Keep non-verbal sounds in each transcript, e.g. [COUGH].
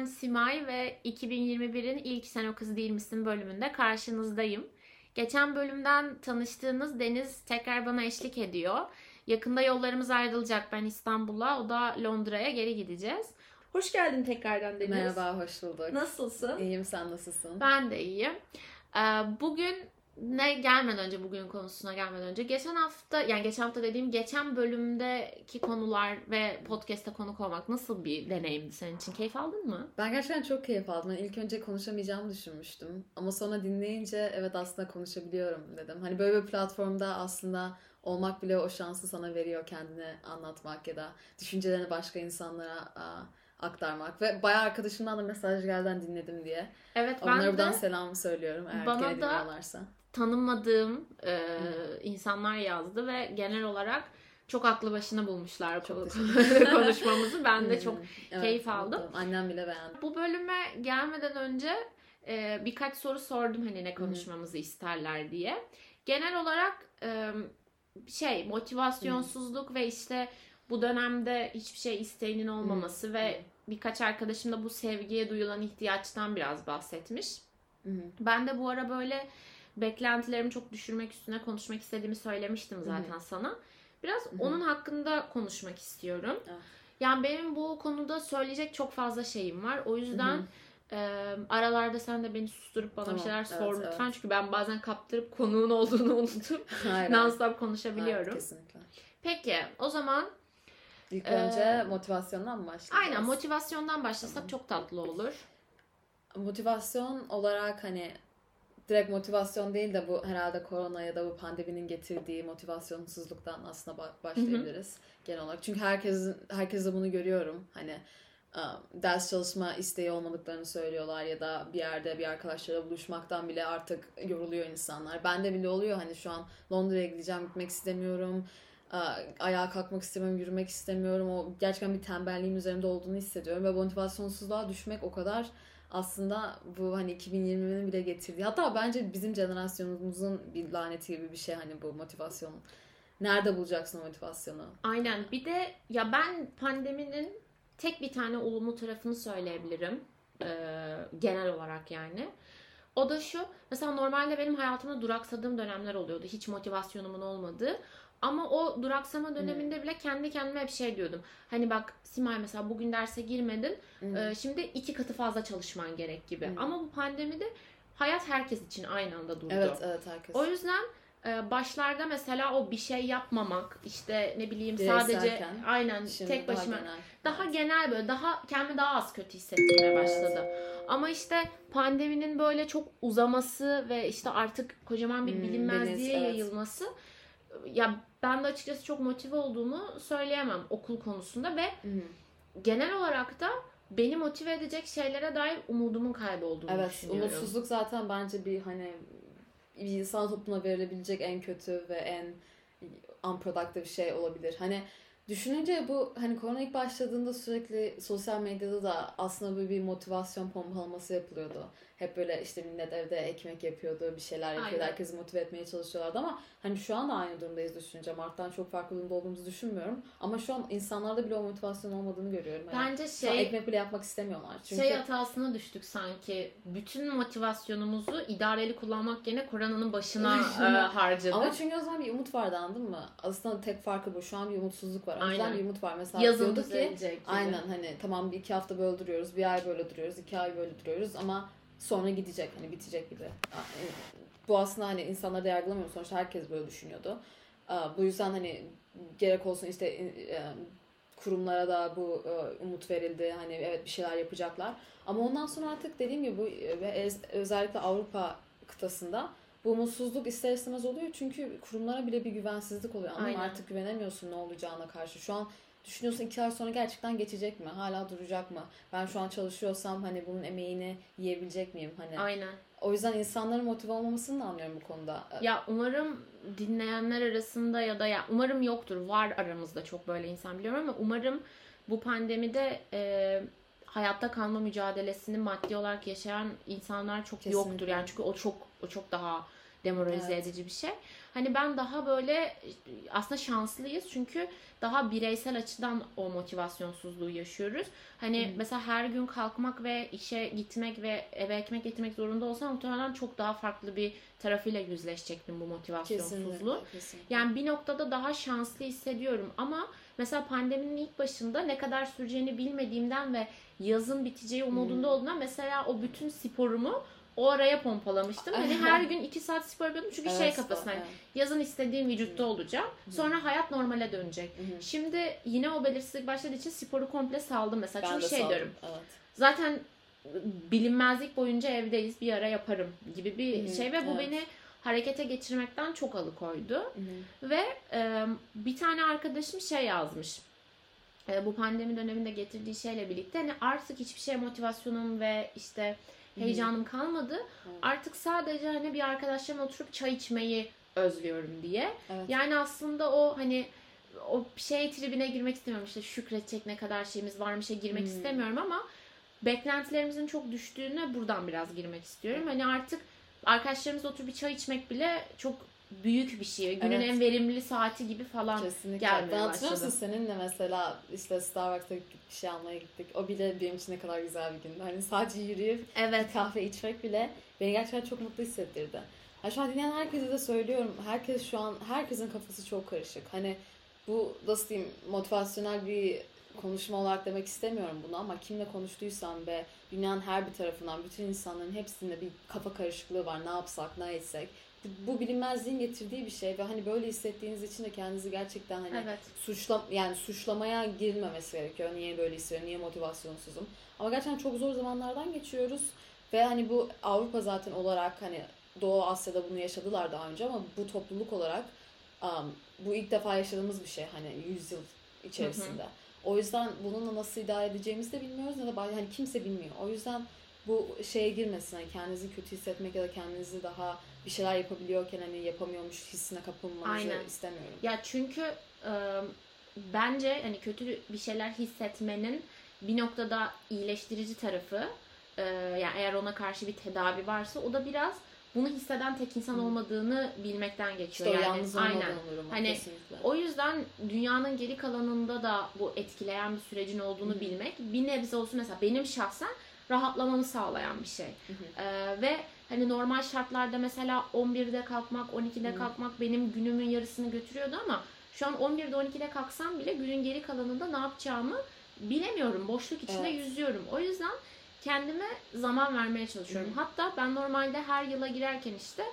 Ben Simay ve 2021'in ilk Sen o kız değil misin bölümünde karşınızdayım. Geçen bölümden tanıştığınız Deniz tekrar bana eşlik ediyor. Yakında yollarımız ayrılacak. Ben İstanbul'a, o da Londra'ya geri gideceğiz. Hoş geldin tekrardan Deniz. Merhaba, hoş bulduk. Nasılsın? İyiyim, sen nasılsın? Ben de iyiyim. Ee, Bugün ne gelmeden önce bugün konusuna gelmeden önce geçen hafta yani geçen hafta dediğim geçen bölümdeki konular ve podcast'te konuk olmak nasıl bir deneyimdi senin için? Keyif aldın mı? Ben gerçekten çok keyif aldım. Ben ilk önce konuşamayacağımı düşünmüştüm. Ama sonra dinleyince evet aslında konuşabiliyorum dedim. Hani böyle bir platformda aslında olmak bile o şansı sana veriyor kendini anlatmak ya da düşüncelerini başka insanlara aktarmak. Ve bayağı arkadaşımdan da mesaj gelden dinledim diye. Evet ben Onlara de buradan selam söylüyorum eğer Bana da- dinliyorlarsa. Tanımadığım e, insanlar yazdı ve genel olarak çok aklı başına bulmuşlar Çok [LAUGHS] konuşmamızı. Ben de Hmm, çok evet, keyif aldım. mutluyum. Annem bile beğendi. Bu bölüme gelmeden önce e, birkaç soru sordum hani ne konuşmamızı isterler diye. Genel olarak e, şey motivasyonsuzluk ve işte bu dönemde hiçbir şey isteğinin olmaması ve birkaç arkadaşım da bu sevgiye duyulan ihtiyaçtan biraz bahsetmiş. Hı hı. Ben de bu ara böyle beklentilerimi çok düşürmek üstüne konuşmak istediğimi söylemiştim zaten sana. Biraz onun hakkında konuşmak istiyorum. Evet. Yani benim bu konuda söyleyecek çok fazla şeyim var. O yüzden e, aralarda sen de beni susturup bana bir Tamam, şeyler evet, sor lütfen. evet. Çünkü ben bazen kaptırıp konuğun olduğunu [LAUGHS] unutup non-stop konuşabiliyorum. Evet, kesinlikle. Peki o zaman İlk Ee, önce motivasyondan mı başlayacağız? aynen motivasyondan başlasak çok tatlı olur. Motivasyon olarak hani direkt motivasyon değil de bu herhalde korona ya da bu pandeminin getirdiği motivasyonsuzluktan aslında ba- başlayabiliriz genel olarak. Çünkü herkesin herkese bunu görüyorum. Hani e, ders çalışma isteği olmadıklarını söylüyorlar ya da bir yerde bir arkadaşlarla buluşmaktan bile artık yoruluyor insanlar. Bende bile oluyor hani şu an Londra'ya gideceğim gitmek istemiyorum. E, Ayağa kalkmak istemiyorum, yürümek istemiyorum. O gerçekten bir tembelliğim üzerimde olduğunu hissediyorum ve motivasyonsuzluğa düşmek o kadar aslında bu hani 2020'nin bile getirdiği hatta bence bizim jenerasyonumuzun bir laneti gibi bir şey hani bu motivasyon. Nerede bulacaksın o motivasyonu? Aynen. Bir de ya ben pandeminin tek bir tane olumlu tarafını söyleyebilirim. Ee, genel olarak yani. O da şu. Mesela normalde benim hayatımda duraksadığım dönemler oluyordu. Hiç motivasyonumun olmadığı. Ama o duraksama döneminde bile kendi kendime hep şey diyordum. Hani bak Simay mesela bugün derse girmedin. Ee, şimdi iki katı fazla çalışman gerek gibi. Hı. Ama bu pandemide hayat herkes için aynı anda durdu. Evet evet herkes. O yüzden e, başlarda mesela o bir şey yapmamak işte ne bileyim Bireyselken, sadece aynen tek daha başıma genel. daha genel böyle daha kendimi daha az kötü hissetmeye başladı. Ama işte pandeminin böyle çok uzaması ve işte artık kocaman bir Hmm, bilinmezliğe biliniz, evet. Ya ben de açıkçası çok motive olduğumu söyleyemem okul konusunda ve Hı hı. genel olarak da beni motive edecek şeylere dair umudumun kaybolduğunu Evet düşünüyorum. umutsuzluk zaten bence bir hani bir insan toplumuna verilebilecek en kötü ve en unproductive şey olabilir. Hani düşününce bu hani korona ilk başladığında sürekli sosyal medyada da aslında böyle bir motivasyon pompalaması yapılıyordu. Hep böyle işte millet evde ekmek yapıyordu, bir şeyler yapıyordu. Aynen. Herkesi motive etmeye çalışıyorlardı ama hani şu an da aynı durumdayız düşününce. Mart'tan çok farklı durumda olduğumuzu düşünmüyorum. Ama şu an insanlarda bile o motivasyon olmadığını görüyorum. Yani Bence şey ekmek bile yapmak istemiyorlar. Çünkü Şey hatasına düştük sanki. Bütün motivasyonumuzu idareli kullanmak yerine başına [LAUGHS] Başına. e, harcadık. Ama çünkü o zaman bir umut vardı anladın mı? Aslında tek farkı bu. Şu an bir umutsuzluk var. Önceden Aynen. bir umut var. Mesela Yazın ki gibi. aynen hani tamam bir iki hafta böyle duruyoruz. Bir ay böyle duruyoruz. iki ay böyle duruyoruz ama sonra gidecek hani bitecek gibi. Yani Bu aslında hani insanları da yargılamıyorum. Sonuçta herkes böyle düşünüyordu. Bu yüzden hani gerek olsun işte e, kurumlara da bu e, umut verildi. Hani evet bir şeyler yapacaklar. Ama ondan sonra artık dediğim gibi bu e, ve özellikle Avrupa kıtasında bu umutsuzluk ister istemez oluyor. Çünkü kurumlara bile bir güvensizlik oluyor. Ama Aynen. artık güvenemiyorsun ne olacağına karşı. Şu an düşünüyorsun iki ay sonra gerçekten geçecek mi? Hala duracak mı? Ben şu an çalışıyorsam hani bunun emeğini yiyebilecek miyim? Hani Aynen. o yüzden insanların motive olmamasını da anlıyorum bu konuda. Ya umarım dinleyenler arasında ya da ya umarım yoktur. Var aramızda çok böyle insan biliyorum ama umarım bu pandemide e, hayatta kalma mücadelesini maddi olarak yaşayan insanlar çok Kesinlikle. yoktur. Yani çünkü o çok o çok daha demoralize Evet. edici bir şey. Hani ben daha böyle aslında şanslıyız çünkü daha bireysel açıdan o motivasyonsuzluğu yaşıyoruz. Hani Hı. mesela her gün kalkmak ve işe gitmek ve eve ekmek getirmek zorunda olsam muhtemelen çok daha farklı bir tarafıyla yüzleşecektim bu motivasyonsuzluğu. Kesinlikle. kesinlikle. Yani bir noktada daha şanslı hissediyorum ama mesela pandeminin ilk başında ne kadar süreceğini bilmediğimden ve yazın biteceği umudunda Hmm. olduğundan mesela o bütün sporumu o araya pompalamıştım. Hani her gün iki saat spor yapıyordum çünkü şey Evet, kafasına hani evet. yazın istediğim vücutta olacağım. Sonra hayat normale dönecek. Şimdi yine o belirsizlik başladığı için sporu komple saldım mesela. Ben Çünkü şey saldım, diyorum. Evet. Zaten bilinmezlik boyunca evdeyiz bir ara yaparım gibi bir Hı şey ve bu evet. beni harekete geçirmekten çok alıkoydu. Hı. Ve e, bir tane arkadaşım şey yazmış. E, bu pandemi döneminde getirdiği şeyle birlikte hani artık hiçbir şeye motivasyonum ve işte heyecanım kalmadı. Evet. Artık sadece hani bir arkadaşlarımla oturup çay içmeyi özlüyorum diye. Evet. Yani aslında o hani o şey tribine girmek istemiyorum işte şükredecek ne kadar şeyimiz varmışa girmek Hmm. istemiyorum ama beklentilerimizin çok düştüğüne buradan biraz girmek istiyorum. Hani artık arkadaşlarımızla oturup bir çay içmek bile çok büyük bir şey. Günün Evet. en verimli saati gibi falan. Kesinlikle. gelmeye hatırlıyor başladı. musun seninle mesela işte Starbucks'ta bir şey almaya gittik. O bile benim için ne kadar güzel bir gündü. Hani sadece yürüyüp Evet. bir kahve içmek bile beni gerçekten çok mutlu hissettirdi. Yani şu an dinleyen herkese de söylüyorum. Herkes şu an, herkesin kafası çok karışık. Hani bu nasıl diyeyim motivasyonel bir konuşma olarak demek istemiyorum bunu ama kimle konuştuysam ve dünyanın her bir tarafından bütün insanların hepsinde bir kafa karışıklığı var. Ne yapsak, ne etsek. Bu, bilinmezliğin getirdiği bir şey ve hani böyle hissettiğiniz için de kendinizi gerçekten hani Evet. suçla yani suçlamaya girilmemesi gerekiyor. Niye böyle hissediyorum, niye motivasyonsuzum. Ama gerçekten çok zor zamanlardan geçiyoruz ve hani bu Avrupa zaten olarak hani Doğu Asya'da bunu yaşadılar daha önce ama bu topluluk olarak um, bu ilk defa yaşadığımız bir şey hani 100 yıl içerisinde. O yüzden bununla nasıl idare edeceğimizi de bilmiyoruz ne de bah- hani kimse bilmiyor. O yüzden bu şeye girmesin hani kendinizi kötü hissetmek ya da kendinizi daha bir şeyler yapabiliyorken hani yapamıyormuş hissine kapılmanızı Aynen. istemiyorum. Ya çünkü e, bence hani kötü bir şeyler hissetmenin bir noktada iyileştirici tarafı e, yani eğer ona karşı bir tedavi varsa o da biraz bunu hisseden tek insan Hı. olmadığını bilmekten geçiyor. İşte yani yalnız aynen. durumu Hani kesinlikle. O yüzden dünyanın geri kalanında da bu etkileyen bir sürecin olduğunu Hı. bilmek bir nebze olsun mesela benim şahsen rahatlamamı sağlayan bir şey. Hı. Ee, ve hani normal şartlarda mesela 11'de kalkmak, 12'de Hı. kalkmak benim günümün yarısını götürüyordu ama şu an 11'de 12'de kalksam bile günün geri kalanında ne yapacağımı bilemiyorum. Boşluk içinde Evet. yüzüyorum. O yüzden kendime zaman vermeye çalışıyorum. Hı. Hatta ben normalde her yıla girerken işte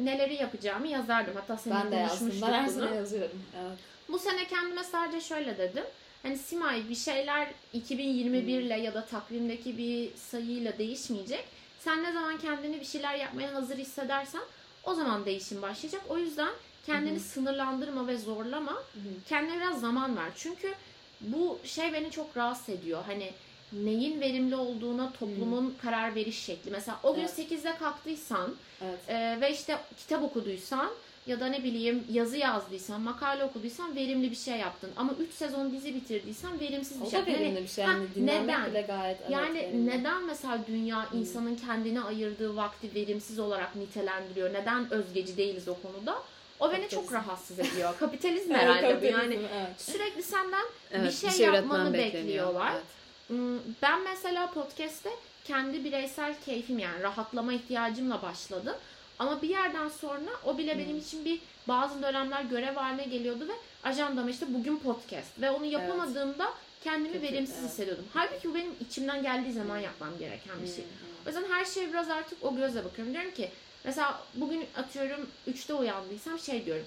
neleri yapacağımı yazardım. Hatta seninle Ben de yazdım. Ben her sene yazıyorum. Evet. Bu sene kendime sadece şöyle dedim. Hani Simay bir şeyler 2021 ile ya da takvimdeki bir sayıyla değişmeyecek. Sen ne zaman kendini bir şeyler yapmaya hazır hissedersen o zaman değişim başlayacak. O yüzden kendini Hı hı. sınırlandırma ve zorlama. Hı hı. Kendine biraz zaman ver. Çünkü bu şey beni çok rahatsız ediyor. Hani neyin verimli olduğuna toplumun karar veriş şekli. Mesela o gün Evet. 8'de kalktıysan Evet. ee, ve işte kitap okuduysan ya da ne bileyim yazı yazdıysan, makale okuduysan verimli bir şey yaptın. Ama 3 sezon dizi bitirdiysen verimsiz bir O şey. da Yani- verimli bir şey. Ha, Yani dinlenmek neden? bile gayet yani verimli. neden mesela dünya Hmm. insanın kendine ayırdığı vakti verimsiz olarak nitelendiriyor? Neden özgeci değiliz o konuda? O beni çok rahatsız ediyor. [LAUGHS] Kapitalizm Evet, herhalde bu kapitalizm, yani. evet. Sürekli senden Evet, bir şey, üretmen yapmanı bekleniyor. bekliyorlar. Evet. Hmm, Ben mesela podcast'te kendi bireysel keyfim yani rahatlama ihtiyacımla başladım. Ama bir yerden sonra o bile benim Hmm. için bir bazı dönemler görev haline geliyordu ve ajandama işte bugün podcast ve onu yapamadığımda kendimi Kötü, verimsiz evet. hissediyordum. Halbuki bu benim içimden geldiği zaman yapmam gereken bir şey. Hı, O yüzden her şeye biraz artık o gözle bakıyorum. Diyorum ki mesela bugün atıyorum 3'te uyandıysam şey diyorum.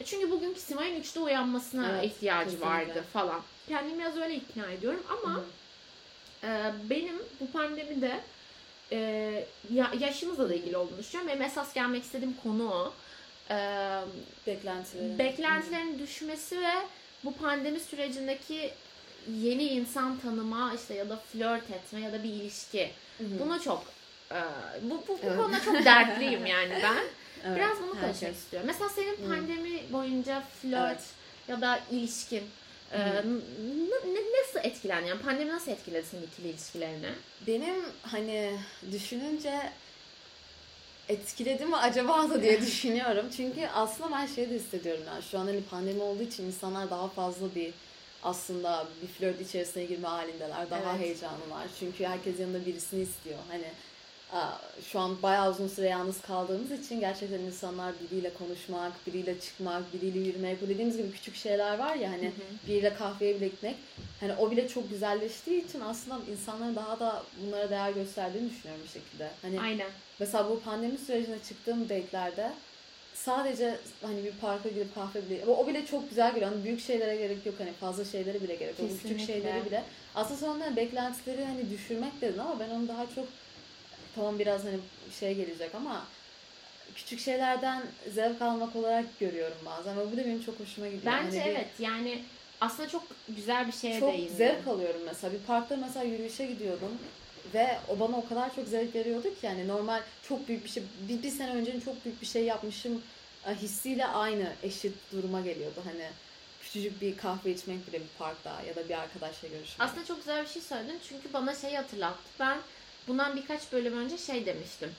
"E Çünkü bugünkü Simay'ın 3'te uyanmasına Evet, ihtiyacı kesinlikle. vardı falan. Kendimi biraz öyle ikna ediyorum ama hı. ee, benim bu pandemide e, ya, yaşımızla da ilgili olduğunu düşünüyorum. Benim esas gelmek istediğim konu o. Ee, Beklentilerin. beklentilerin düşmesi ve bu pandemi sürecindeki yeni insan tanıma işte ya da flört etme ya da bir ilişki. Hı hı. Buna çok e, bu, bu, bu Evet. konuda çok dertliyim yani ben. [LAUGHS] Evet, Biraz bunu konuşmak şey. istiyorum. Mesela senin Hı. pandemi boyunca flört Evet. ya da ilişkin e, n- n- nasıl etkilendi? Yani pandemi nasıl etkiledi senin ikili ilişkilerini? Benim hani düşününce etkiledi mi acaba da diye [LAUGHS] düşünüyorum. Çünkü aslında ben şey de hissediyorum yani şu an hani pandemi olduğu için insanlar daha fazla bir aslında bir flört içerisine girme halindeler. Daha Evet. heyecanlılar. Çünkü herkes yanında birisini istiyor. Hani şu an bayağı uzun süre yalnız kaldığımız için gerçekten insanlar biriyle konuşmak, biriyle çıkmak, biriyle yürümek, bu dediğimiz gibi küçük şeyler var ya hani biriyle kahveye bile gitmek. Hani o bile çok güzelleştiği için aslında insanların daha da bunlara değer gösterdiğini düşünüyorum bir şekilde. Hani Aynen. Mesela bu pandemi sürecinde çıktığım date'lerde sadece hani bir parka gidip kahve bile o, bile çok güzel geliyor. Hani büyük şeylere gerek yok hani fazla şeylere bile gerek yok. Küçük şeyleri bile. Aslında sonra beklentileri hani düşürmek dedin ama ben onu daha çok tamam biraz hani şey gelecek ama küçük şeylerden zevk almak olarak görüyorum bazen ve bu da benim çok hoşuma gidiyor. Bence Hani bir- evet yani aslında çok güzel bir şeye çok değindin. zevk alıyorum mesela. Bir parkta mesela yürüyüşe gidiyordum ve o bana o kadar çok zevk veriyordu ki yani normal çok büyük bir şey bir, bir sene öncenin çok büyük bir şey yapmışım e, hissiyle aynı eşit duruma geliyordu hani küçücük bir kahve içmek bile bir parkta ya da bir arkadaşla görüşmek. Aslında çok güzel bir şey söyledin çünkü bana şeyi hatırlattı. Ben bundan birkaç bölüm önce şey demiştim.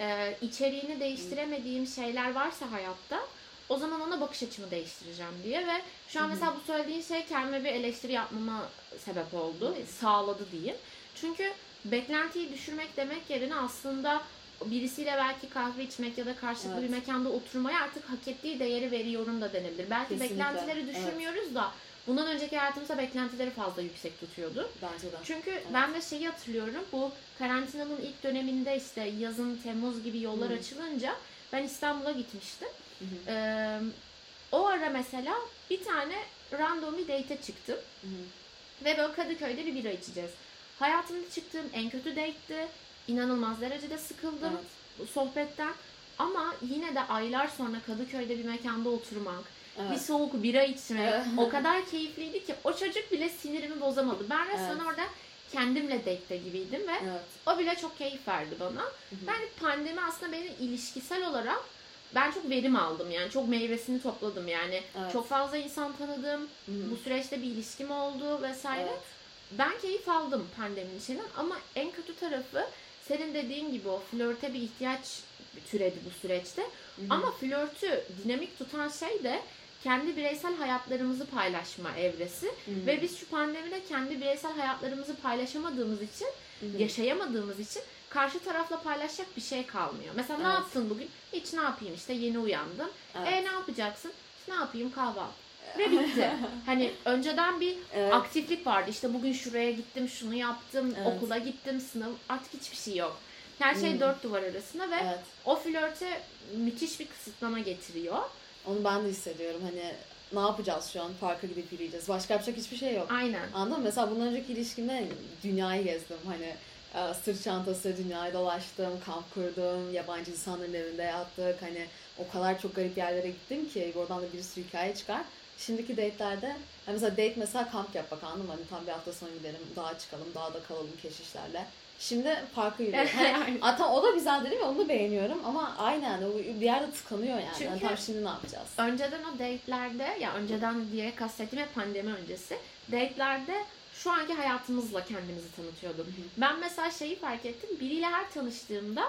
Ee, içeriğini değiştiremediğim şeyler varsa hayatta o zaman ona bakış açımı değiştireceğim diye ve şu an mesela bu söylediğin şey kendime bir eleştiri yapmama sebep oldu. Sağladı diyeyim. Çünkü beklentiyi düşürmek demek yerine aslında birisiyle belki kahve içmek ya da karşılıklı Evet. bir mekanda oturmaya artık hak ettiği değeri veriyorum da denebilir. Belki Kesinlikle, beklentileri evet. düşürmüyoruz da bundan önceki hayatımızda beklentileri fazla yüksek tutuyordu. Bence de. Çünkü ben de şeyi hatırlıyorum. Bu karantinanın ilk döneminde işte yazın Temmuz gibi yollar Hı. açılınca ben İstanbul'a gitmiştim. Hı, Ee, o ara mesela bir tane random bir date'e çıktım. hı. Ve böyle Kadıköy'de bir bira içeceğiz. Hayatımda çıktığım en kötü date'ti. İnanılmaz derecede sıkıldım Evet. sohbetten. Ama yine de aylar sonra Kadıköy'de bir mekanda oturmak, bir Evet. soğuk bira Evet. o kadar keyifliydi ki o çocuk bile sinirimi bozamadı. Ben resmen Evet. orada kendimle date'te gibiydim ve Evet. o bile çok keyif verdi bana. hı. Yani pandemi aslında beni ilişkisel olarak ben çok verim aldım yani çok meyvesini topladım yani Evet. çok fazla insan tanıdım Hı hı. bu süreçte bir ilişkim oldu vesaire Evet. ben keyif aldım pandeminin içinden ama en kötü tarafı senin dediğin gibi o flörte bir ihtiyaç türedi bu süreçte Hı hı. ama flörtü dinamik tutan şey de kendi bireysel hayatlarımızı paylaşma evresi Hı hı. ve biz şu pandemide kendi bireysel hayatlarımızı paylaşamadığımız için, Hı hı. yaşayamadığımız için karşı tarafla paylaşacak bir şey kalmıyor. Mesela ne Evet. yaptın bugün? Hiç ne yapayım işte yeni uyandım. Evet. E ne yapacaksın? Ne yapayım kahvaltı. Ve [LAUGHS] bitti. hani önceden bir Evet. aktiflik vardı. İşte bugün şuraya gittim, şunu yaptım, Evet. okula gittim, sınav. Artık hiçbir şey yok. Her şey Hmm. dört duvar arasında ve Evet. o flörte müthiş bir kısıtlama getiriyor. Onu ben de hissediyorum. Hani ne yapacağız şu an? Parka gidip yürüyeceğiz. Başka yapacak hiçbir şey yok. Aynen. Anladın mı? Mesela bundan önceki ilişkimde dünyayı gezdim. Hani e, sırt çantası dünyayı dolaştım, kamp kurdum, yabancı insanların evinde yattık. Hani o kadar çok garip yerlere gittim ki oradan da bir sürü hikaye çıkar. Şimdiki date'lerde hani mesela date mesela kamp yapmak anladın mı? Hani tam bir hafta sonu gidelim, dağa çıkalım, dağda kalalım keşişlerle. Şimdi parka yürüyorum. [LAUGHS] Hani, tamam, o da güzel dedim ya onu da beğeniyorum ama aynen o bir yerde tıkanıyor yani. Çünkü- Yani tam şimdi ne yapacağız? önceden o date'lerde ya önceden diye kastettiğim hep pandemi öncesi date'lerde şu anki hayatımızla kendimizi tanıtıyorduk. Ben mesela şeyi fark ettim. Biriyle her tanıştığımda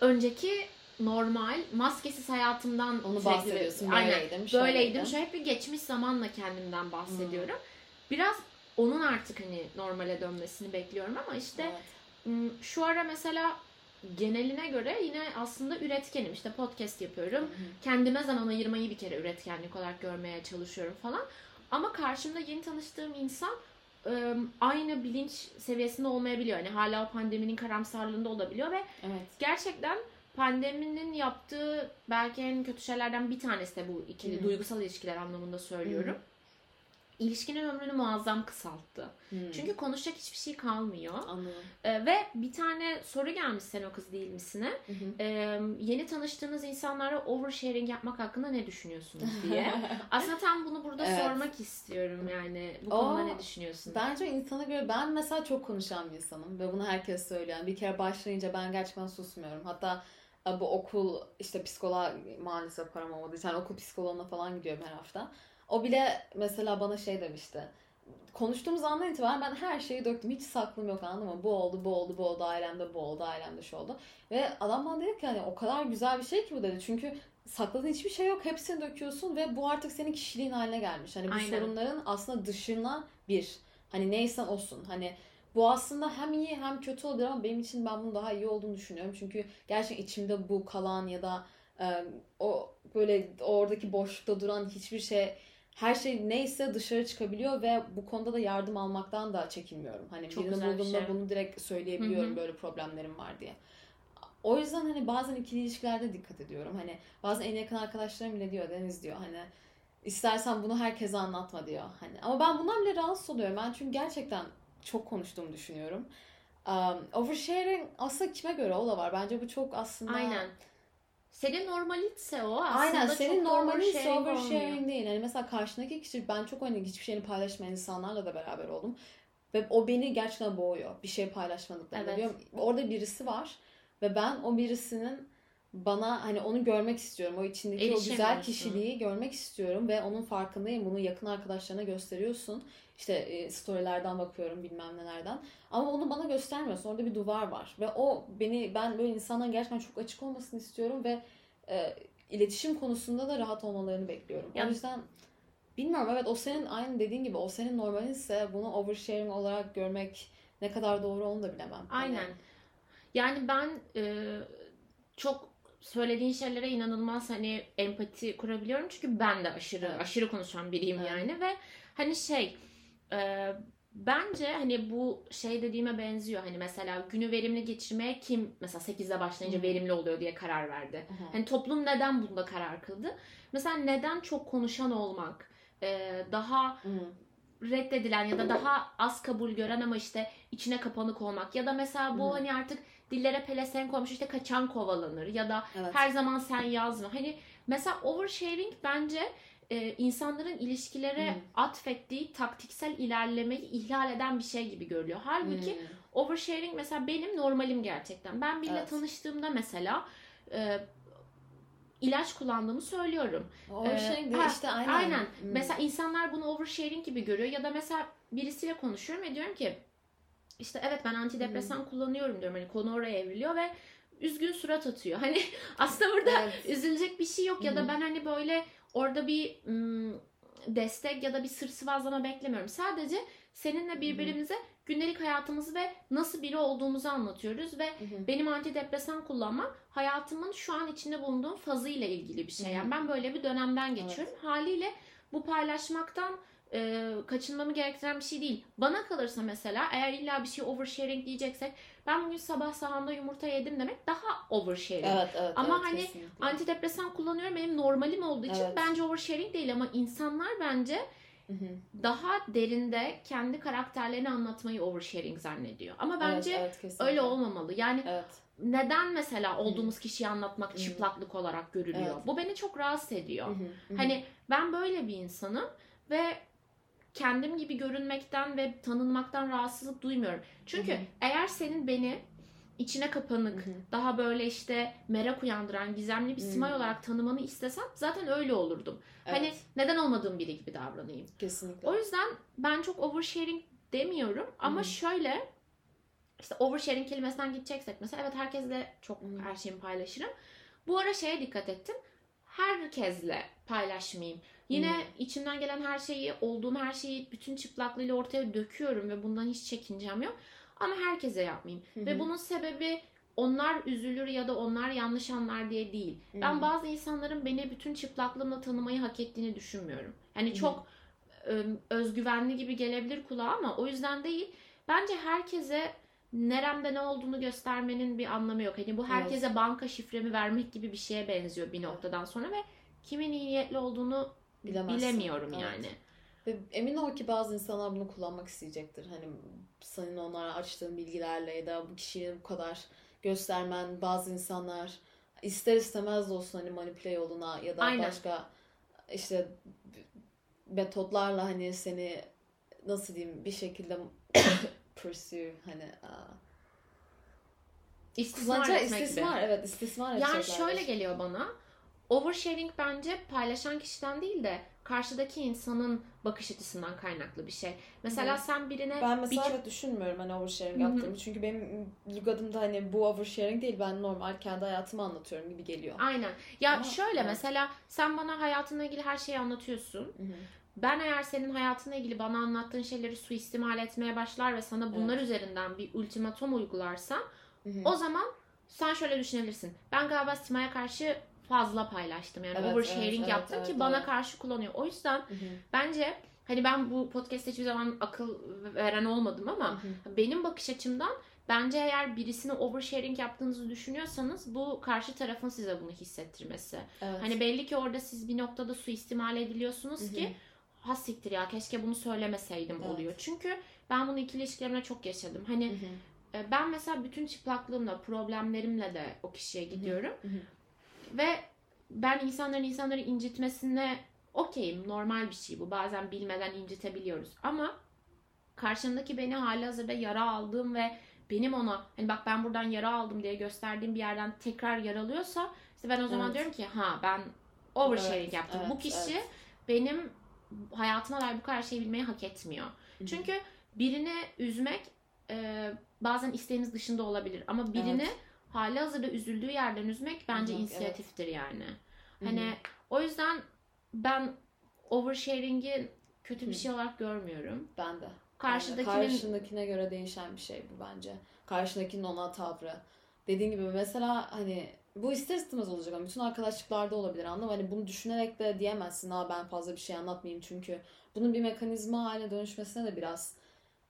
önceki normal maskesiz hayatımdan Onu bahsediyorsun. Aynen. Böyleydim, Böyleydim. şöyleydim. Şu hep bir geçmiş zamanla kendimden bahsediyorum. Biraz onun artık hani normale dönmesini bekliyorum ama işte Evet. şu ara mesela geneline göre yine aslında üretkenim. İşte podcast yapıyorum. Kendime zaman ayırmayı bir kere üretkenlik olarak görmeye çalışıyorum falan. Ama karşımda yeni tanıştığım insan aynı bilinç seviyesinde olmayabiliyor. Yani hala pandeminin karamsarlığında olabiliyor ve Evet. gerçekten pandeminin yaptığı belki en kötü şeylerden bir tanesi de bu ikili Hı hı. duygusal ilişkiler anlamında söylüyorum. İlişkinin ömrünü muazzam kısalttı. Hmm. Çünkü konuşacak hiçbir şey kalmıyor. Anladım. E, ve bir tane soru gelmiş sen o kız değil misine. Hı hı. Ee, yeni tanıştığınız insanlara oversharing yapmak hakkında ne düşünüyorsunuz diye. [LAUGHS] Aslında tam bunu burada Evet. sormak istiyorum yani. Bu Oo, konuda ne düşünüyorsun? Bence insana göre ben mesela çok konuşan bir insanım ve bunu herkes söylüyor. Yani bir kere başlayınca ben gerçekten susmuyorum. Hatta e, bu okul işte psikoloğa maalesef param olmadığı için yani okul psikoloğuna falan gidiyorum her hafta. O bile mesela bana şey demişti. konuştuğumuz andan itibaren ben her şeyi döktüm. Hiç saklım yok anladın mı? Bu oldu, bu oldu, bu oldu, ailemde bu oldu, ailemde şu oldu. Ve adam bana dedi ki hani o kadar güzel bir şey ki bu dedi. Çünkü sakladığın hiçbir şey yok. Hepsini döküyorsun ve bu artık senin kişiliğin haline gelmiş. Hani bu Aynen. sorunların aslında dışına bir. Hani neysen olsun. Hani bu aslında hem iyi hem kötü olabilir ama benim için ben bunun daha iyi olduğunu düşünüyorum. Çünkü gerçekten içimde bu kalan ya da e, o böyle oradaki boşlukta duran hiçbir şey her şey neyse dışarı çıkabiliyor ve bu konuda da yardım almaktan da çekinmiyorum. Hani Çok birini bulduğumda şey. bunu direkt söyleyebiliyorum Hı hı. böyle problemlerim var diye. O yüzden hani bazen ikili ilişkilerde dikkat ediyorum. Hani bazen en yakın arkadaşlarım bile diyor Deniz diyor hani istersen bunu herkese anlatma diyor. Hani ama ben bundan bile rahatsız oluyorum. Ben çünkü gerçekten çok konuştuğumu düşünüyorum. Um, oversharing aslında kime göre o da var. Bence bu çok aslında Aynen. Senin normalitse o aslında Aynen senin normalin ise oversharing oversharing değil. Yani mesela karşındaki kişi ben çok hani hiçbir şeyini paylaşmayan insanlarla da beraber oldum. Ve o beni gerçekten boğuyor. Bir şey paylaşmadıklarında. Evet. Diyorum, orada birisi var ve ben o birisinin bana hani onu görmek istiyorum. O içindeki o güzel kişiliği görmek istiyorum ve onun farkındayım. Bunu yakın arkadaşlarına gösteriyorsun. İşte e, storylerden bakıyorum bilmem nelerden. Ama onu bana göstermiyorsun. Orada bir duvar var. Ve o beni ben böyle insanların gerçekten çok açık olmasını istiyorum ve e, iletişim konusunda da rahat olmalarını bekliyorum. Ya- O yüzden bilmiyorum evet o senin aynı dediğin gibi o senin normalinse bunu oversharing olarak görmek ne kadar doğru onu da bilemem. Hani- Aynen. Yani ben e, çok söylediğin şeylere inanılmaz hani empati kurabiliyorum çünkü ben de aşırı Evet. aşırı konuşan biriyim Evet. yani ve hani şey e, bence hani bu şey dediğime benziyor hani mesela günü verimli geçirmeye kim mesela 8'de başlayınca Hı. verimli oluyor diye karar verdi. Aha. Hani toplum neden bunda karar kıldı? Mesela neden çok konuşan olmak, e, daha Hı. reddedilen ya da daha az kabul gören ama işte içine kapanık olmak ya da mesela bu Hı. hani artık dillere pelesenk olmuş işte kaçan kovalanır ya da Evet. her zaman sen yazma. Hani mesela oversharing bence e, insanların ilişkilere Hı. atfettiği taktiksel ilerlemeyi ihlal eden bir şey gibi görülüyor. Halbuki Hı. oversharing mesela benim normalim gerçekten. Ben biriyle Evet. tanıştığımda mesela e, ilaç kullandığımı söylüyorum. Oversharing de Ee, ha, işte aynen. Aynen. Hı. Mesela insanlar bunu oversharing gibi görüyor ya da mesela birisiyle konuşuyorum ve diyorum ki işte evet ben antidepresan kullanıyorum diyorum. Hani konu oraya evriliyor ve üzgün surat atıyor. [LAUGHS] Hani aslında burada Evet. üzülecek bir şey yok ya da ben hani böyle orada bir ım, destek ya da bir sır sıvazlama beklemiyorum. Sadece seninle birbirimize gündelik hayatımızı ve nasıl biri olduğumuzu anlatıyoruz ve benim antidepresan kullanmam hayatımın şu an içinde bulunduğum fazıyla ilgili bir şey. Yani ben böyle bir dönemden geçiyorum. Haliyle bu paylaşmaktan e, kaçınmamı gerektiren bir şey değil. Bana kalırsa mesela eğer illa bir şey oversharing diyeceksek ben bugün sabah sahanda yumurta yedim demek daha oversharing. Evet, evet, Ama evet, hani kesinlikle. Antidepresan kullanıyorum benim normalim olduğu için Evet. bence oversharing değil ama insanlar bence daha derinde kendi karakterlerini anlatmayı oversharing zannediyor. Ama bence evet, evet, kesinlikle. öyle olmamalı. Yani Evet. neden mesela olduğumuz kişiyi anlatmak çıplaklık olarak görülüyor? Evet. Bu beni çok rahatsız ediyor. Hani ben böyle bir insanım ve kendim gibi görünmekten ve tanınmaktan rahatsızlık duymuyorum. Çünkü Hı hı. eğer senin beni içine kapanık, Hı hı. daha böyle işte merak uyandıran, gizemli bir simay Hı. olarak tanımanı istesem zaten öyle olurdum. Evet, Hani neden olmadığım biri gibi davranayım. kesinlikle. O yüzden ben çok oversharing demiyorum ama Hı. şöyle işte oversharing kelimesinden gideceksek mesela evet herkesle çok Hı. her şeyimi paylaşırım. Bu ara şeye dikkat ettim. Herkesle paylaşmayayım. Yine Hı. içimden gelen her şeyi, olduğum her şeyi bütün çıplaklığıyla ortaya döküyorum ve bundan hiç çekincem yok. Ama herkese yapmayayım. Hı. Ve bunun sebebi onlar üzülür ya da onlar yanlış anlar diye değil. Hı. Ben bazı insanların beni bütün çıplaklığımla tanımayı hak ettiğini düşünmüyorum. Yani Hı. çok özgüvenli gibi gelebilir kulağa ama o yüzden değil. Bence herkese neremde ne olduğunu göstermenin bir anlamı yok. Hani bu herkese banka şifremi vermek gibi bir şeye benziyor bir noktadan sonra ve kimin iyi niyetli olduğunu Bilemezsin. bilemiyorum Evet. yani. Ve emin ol ki bazı insanlar bunu kullanmak isteyecektir. Hani senin onlara açtığın bilgilerle ya da bu kişiyi bu kadar göstermen bazı insanlar ister istemez de olsun hani manipüle yoluna ya da Aynen. başka işte metotlarla hani seni nasıl diyeyim bir şekilde [COUGHS] pursue hani aa, İstismar kullanacağı etmek gibi. istismar evet istismar Yani şöyle geliyor bana. Oversharing bence paylaşan kişiden değil de karşıdaki insanın bakış açısından kaynaklı bir şey. Mesela Hı. sen birine Ben mesela bir evet düşünmüyorum hani oversharing Hı hı. yaptığımı. Çünkü benim lügatımda hani bu oversharing değil. Ben normal kendi hayatımı anlatıyorum gibi geliyor. Aynen. Ya Ama- şöyle evet. mesela sen bana hayatınla ilgili her şeyi anlatıyorsun. Hı hı. Ben eğer senin hayatınla ilgili bana anlattığın şeyleri suistimal etmeye başlar ve sana bunlar üzerinden bir ultimatom uygularsam Hı hı. o zaman sen şöyle düşünebilirsin. Ben galiba Sima'ya karşı fazla paylaştım. Yani Evet, oversharing evet, yaptım evet, ki evet, bana evet. karşı kullanıyor. O yüzden Hı hı. bence hani ben bu podcast'te hiçbir zaman akıl veren olmadım ama Hı hı. benim bakış açımdan bence eğer birisine oversharing yaptığınızı düşünüyorsanız bu karşı tarafın size bunu hissettirmesi. Evet. Hani belli ki orada siz bir noktada suistimal ediliyorsunuz Hı hı. ki ha siktir ya keşke bunu söylemeseydim Evet. oluyor. Çünkü ben bunu ikili ilişkilerimde çok yaşadım. Hani Hı hı. e, ben mesela bütün çıplaklığımla, problemlerimle de o kişiye gidiyorum. Hı hı. Ve ben insanların insanları incitmesine okeyim. Normal bir şey bu. Bazen bilmeden incitebiliyoruz. Ama karşındaki beni hali hazırda yara aldığım ve benim ona hani bak ben buradan yara aldım diye gösterdiğim bir yerden tekrar yaralıyorsa işte ben o zaman Evet. diyorum ki ha ben oversharing Evet, yaptım. evet, bu kişi evet. benim hayatıma dair bu kadar şey bilmeyi hak etmiyor. hı. Çünkü birini üzmek e, bazen isteğimiz dışında olabilir ama birini Evet. Hali hazırda üzüldüğü yerden üzmek bence hı, inisiyatiftir yani. Hani o yüzden ben oversharing'i kötü bir şey olarak görmüyorum. Ben de. Karşıdakinin Karşındakine göre değişen bir şey bu bence. Karşındakinin ona tavrı. Dediğin gibi mesela hani bu ister istemez olacak ama bütün arkadaşlıklarda olabilir anladın mı? Hani bunu düşünerek de diyemezsin ha ben fazla bir şey anlatmayayım çünkü bunun bir mekanizma haline dönüşmesine de biraz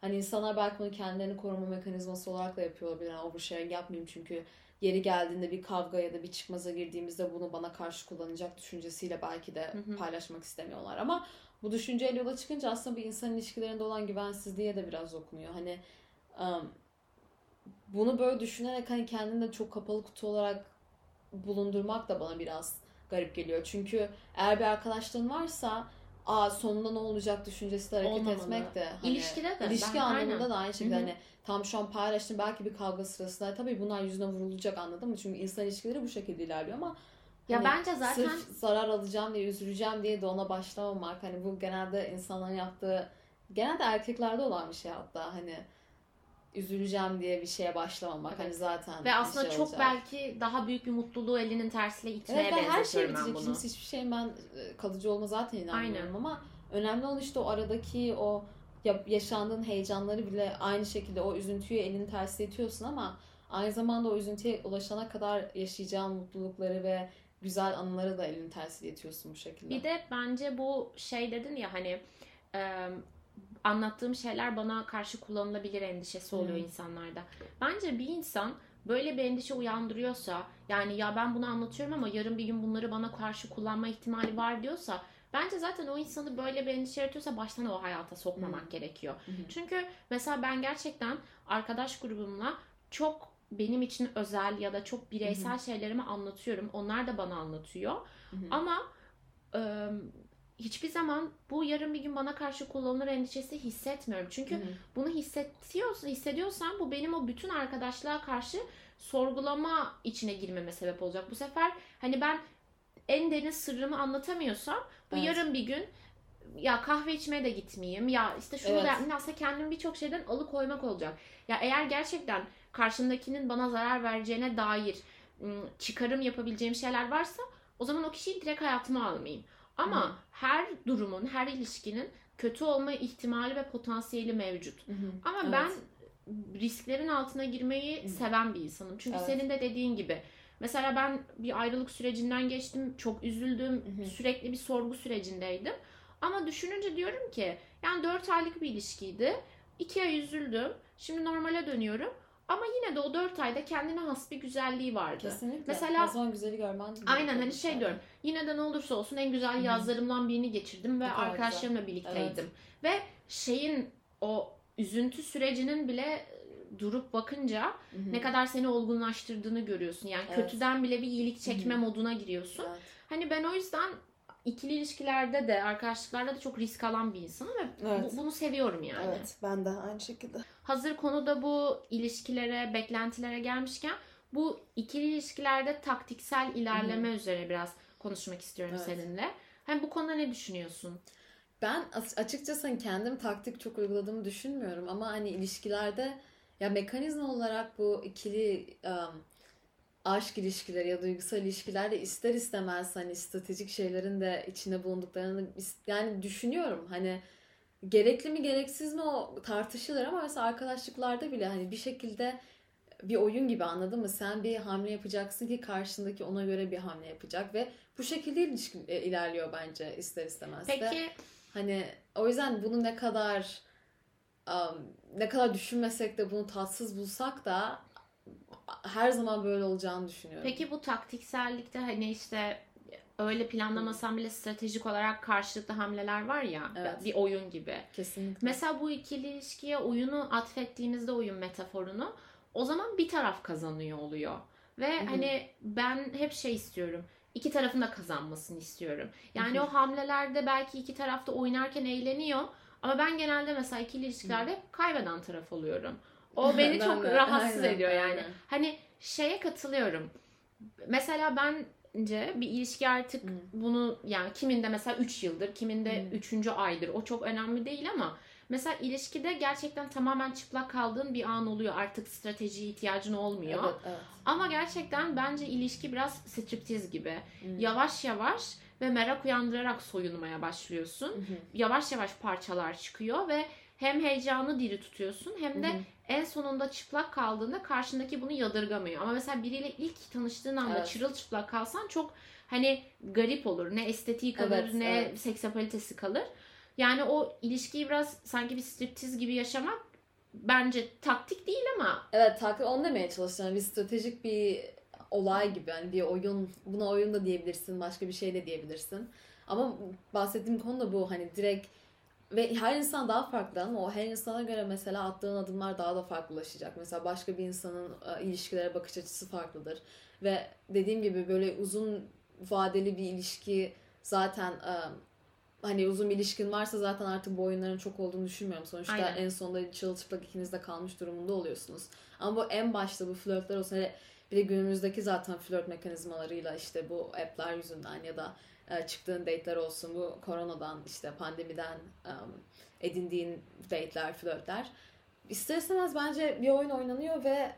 hani insanlar belki bunu kendilerini koruma mekanizması olarak da yapıyor olabilir. Yani oversharing yapmayayım çünkü yeri geldiğinde bir kavga ya da bir çıkmaza girdiğimizde bunu bana karşı kullanacak düşüncesiyle belki de Hı hı. paylaşmak istemiyorlar ama bu düşünceyle yola çıkınca aslında bir insan ilişkilerinde olan güvensizliğe de biraz dokunuyor. Hani um, bunu böyle düşünerek hani kendini de çok kapalı kutu olarak bulundurmak da bana biraz garip geliyor. Çünkü eğer bir arkadaşlığın varsa aa sonunda ne olacak düşüncesiyle hareket Olmamalı. etmek de hani, İlişkide de, ilişki ben- anlamında aynen. da aynı şekilde hani tam şu an paylaştım belki bir kavga sırasında tabii bunlar yüzüne vurulacak anladın mı? Çünkü insan ilişkileri bu şekilde ilerliyor ama Ya hani bence zaten sırf zarar alacağım diye üzüleceğim diye de ona başlamamak hani bu genelde insanların yaptığı genelde erkeklerde olan bir şey hatta hani üzüleceğim diye bir şeye başlamamak Evet. hani zaten ve aslında şey çok olacak. belki daha büyük bir mutluluğu elinin tersiyle itmeye Evet ben her şey benzetiyorum bitecek. bunu. Kimse hiçbir şeyin ben e, kalıcı olma zaten inanmıyorum Aynen. ama önemli olan işte o aradaki o ya- yaşandığın heyecanları bile aynı şekilde o üzüntüyü elinin tersiyle itiyorsun ama aynı zamanda o üzüntüye ulaşana kadar yaşayacağın mutlulukları ve güzel anıları da elinin tersiyle itiyorsun bu şekilde. Bir de bence bu şey dedin ya hani anlattığım şeyler bana karşı kullanılabilir endişesi oluyor Hı. insanlarda. Bence bir insan böyle bir endişe uyandırıyorsa yani ya ben bunu anlatıyorum ama yarın bir gün bunları bana karşı kullanma ihtimali var diyorsa bence zaten o insanı böyle bir endişe yaratıyorsa baştan o hayata sokmamak Hı. gerekiyor. Hı. Çünkü mesela ben gerçekten arkadaş grubumla çok benim için özel ya da çok bireysel şeylerimi anlatıyorum. Onlar da bana anlatıyor. Hı. Ama e, hiçbir zaman bu yarın bir gün bana karşı kullanılır endişesi hissetmiyorum. Çünkü Hı hı. bunu hissediyorsan, hissediyorsan bu benim o bütün arkadaşlığa karşı sorgulama içine girmeme sebep olacak. Bu sefer hani ben en derin sırrımı anlatamıyorsam bu Evet. yarın bir gün ya kahve içmeye de gitmeyeyim ya işte şunu Evet. da yapmayayım. aslında kendimi birçok şeyden alıkoymak olacak. Ya eğer gerçekten karşımdakinin bana zarar vereceğine dair ım, çıkarım yapabileceğim şeyler varsa o zaman o kişiyi direkt hayatıma almayayım. Ama Hı. her durumun, her ilişkinin kötü olma ihtimali ve potansiyeli mevcut. Hı. Ama Evet. ben risklerin altına girmeyi Hı. seven bir insanım. Çünkü Evet. senin de dediğin gibi. Mesela ben bir ayrılık sürecinden geçtim. Çok üzüldüm. Hı. Sürekli bir sorgu sürecindeydim. Ama düşününce diyorum ki yani 4 aylık bir ilişkiydi. 2 ay üzüldüm. Şimdi normale dönüyorum. Ama yine de o 4 ayda kendine has bir güzelliği vardı. Kesinlikle. Mesela- zaman güzeli görmen Aynen hani şey diyorum. Yine de ne olursa olsun en güzel Hı hı. yazlarımdan birini geçirdim ve arkadaşlarımla birlikteydim. Ve şeyin o üzüntü sürecinin bile e, durup bakınca Hı hı. ne kadar seni olgunlaştırdığını görüyorsun. Yani Evet. kötüden bile bir iyilik çekme Hı hı. moduna giriyorsun. Evet. Hani ben o yüzden ikili ilişkilerde de arkadaşlıklarda da çok risk alan bir insanım ve Evet. bu- bunu seviyorum yani. Evet ben de aynı şekilde. Hazır konuda bu ilişkilere, beklentilere gelmişken bu ikili ilişkilerde taktiksel ilerleme üzerine biraz konuşmak istiyorum Evet. seninle. Hani bu konuda ne düşünüyorsun? Ben açıkçası hani kendim taktik çok uyguladığımı düşünmüyorum ama hani ilişkilerde ya mekanizma olarak bu ikili um, aşk ilişkileri ya duygusal ilişkilerde ister istemez hani stratejik şeylerin de içinde bulunduklarını yani düşünüyorum. Hani gerekli mi gereksiz mi o tartışılır ama mesela arkadaşlıklarda bile hani bir şekilde bir oyun gibi anladın mı? Sen bir hamle yapacaksın ki karşındaki ona göre bir hamle yapacak ve bu şekilde ilişki e, ilerliyor bence ister istemez Peki. de. Hani o yüzden bunu ne kadar um, ne kadar düşünmesek de bunu tatsız bulsak da her zaman böyle olacağını düşünüyorum. Peki bu taktiksellikte hani işte öyle planlamasam bile stratejik olarak karşılıklı hamleler var ya Evet. bir oyun gibi. Kesinlikle. Mesela bu ikili ilişkiye oyunu atfettiğimizde oyun metaforunu o zaman bir taraf kazanıyor oluyor. Ve Hı hı. hani ben hep şey istiyorum. iki tarafın da kazanmasını istiyorum. Yani Hı hı. o hamlelerde belki iki tarafta oynarken eğleniyor. Ama ben genelde mesela ikili ilişkilerde kaybeden taraf oluyorum. O beni Ben çok rahatsız aynen, ediyor yani. aynen. Hani şeye katılıyorum. Mesela bence bir ilişki artık Hı. bunu yani kiminde mesela 3 yıldır, kiminde Hı. 3. aydır. O çok önemli değil ama mesela ilişkide gerçekten tamamen çıplak kaldığın bir an oluyor. Artık stratejiye ihtiyacın olmuyor. Evet, evet. Ama gerçekten bence ilişki biraz striptiz gibi. Hı. Yavaş yavaş ve merak uyandırarak soyunmaya başlıyorsun. Hı. Yavaş yavaş parçalar çıkıyor ve hem heyecanı diri tutuyorsun hem de Hı hı. En sonunda çıplak kaldığında karşındaki bunu yadırgamıyor. Ama mesela biriyle ilk tanıştığın anda Evet. çırılçıplak kalsan çok hani garip olur. Ne estetiği kalır Evet, ne evet. seksapalitesi kalır. Yani o ilişkiyi biraz sanki bir striptiz gibi yaşamak bence taktik değil ama Evet takip onu demeye çalışıyorum. Bir stratejik bir olay gibi. Hani bir oyun, buna oyun da diyebilirsin, başka bir şey de diyebilirsin. Ama bahsettiğim konu da bu. Hani direkt ve her insan daha farklı ama o her insana göre mesela attığın adımlar daha da farklılaşacak. Mesela başka bir insanın e, ilişkilere bakış açısı farklıdır. Ve dediğim gibi böyle uzun vadeli bir ilişki zaten e, hani uzun bir ilişkin varsa zaten artık bu oyunların çok olduğunu düşünmüyorum. Sonuçta Aynen. en sonunda çırılçıplak ikiniz de kalmış durumunda oluyorsunuz. Ama bu en başta bu flörtler olsa hele bir de günümüzdeki zaten flört mekanizmalarıyla işte bu app'ler yüzünden ya da çıktığın date'ler olsun bu koronadan işte pandemiden edindiğin date'ler, flörtler. İster istemez bence bir oyun oynanıyor ve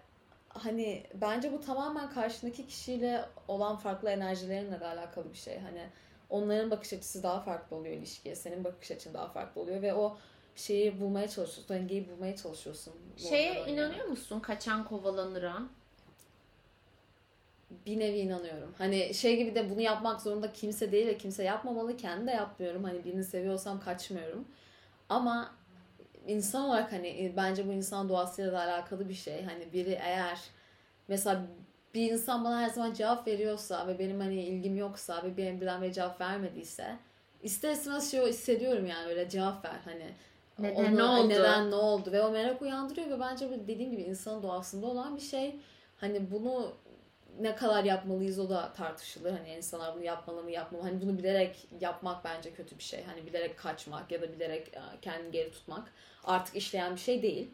hani bence bu tamamen karşındaki kişiyle olan farklı enerjilerinle de alakalı bir şey. Hani onların bakış açısı daha farklı oluyor ilişkiye. Senin bakış açın daha farklı oluyor ve o şeyi bulmaya çalışıyorsun. Dengeyi bulmaya çalışıyorsun. şeye inanıyor musun? Kaçan kovalanıra. Bir nevi inanıyorum. Hani şey gibi de bunu yapmak zorunda kimse değil ve kimse yapmamalı. Kendi de yapmıyorum. Hani birini seviyorsam kaçmıyorum. Ama insan olarak hani e, bence bu insan doğasıyla da alakalı bir şey. Hani biri eğer mesela bir insan bana her zaman cevap veriyorsa ve benim hani ilgim yoksa ve benim birden ve cevap vermediyse ister istemez şey hissediyorum yani öyle cevap ver hani Neden, ne oldu? Neden ne oldu ve o merak uyandırıyor ve bence bu dediğim gibi insanın doğasında olan bir şey. Hani bunu ne kadar yapmalıyız o da tartışılır. Hani insanlar bunu yapmalı mı yapmamalı. Hani bunu bilerek yapmak bence kötü bir şey. Hani bilerek kaçmak ya da bilerek e, kendini geri tutmak artık işleyen bir şey değil.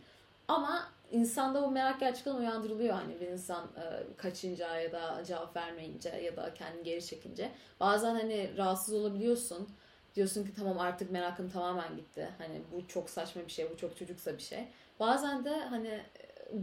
Ama insanda bu merak gerçekten uyandırılıyor. Hani bir insan e, kaçınca ya da cevap vermeyince ya da kendini geri çekince. Bazen hani rahatsız olabiliyorsun. Diyorsun ki tamam artık merakım tamamen gitti. Hani bu çok saçma bir şey, bu çok çocuksa bir şey. Bazen de hani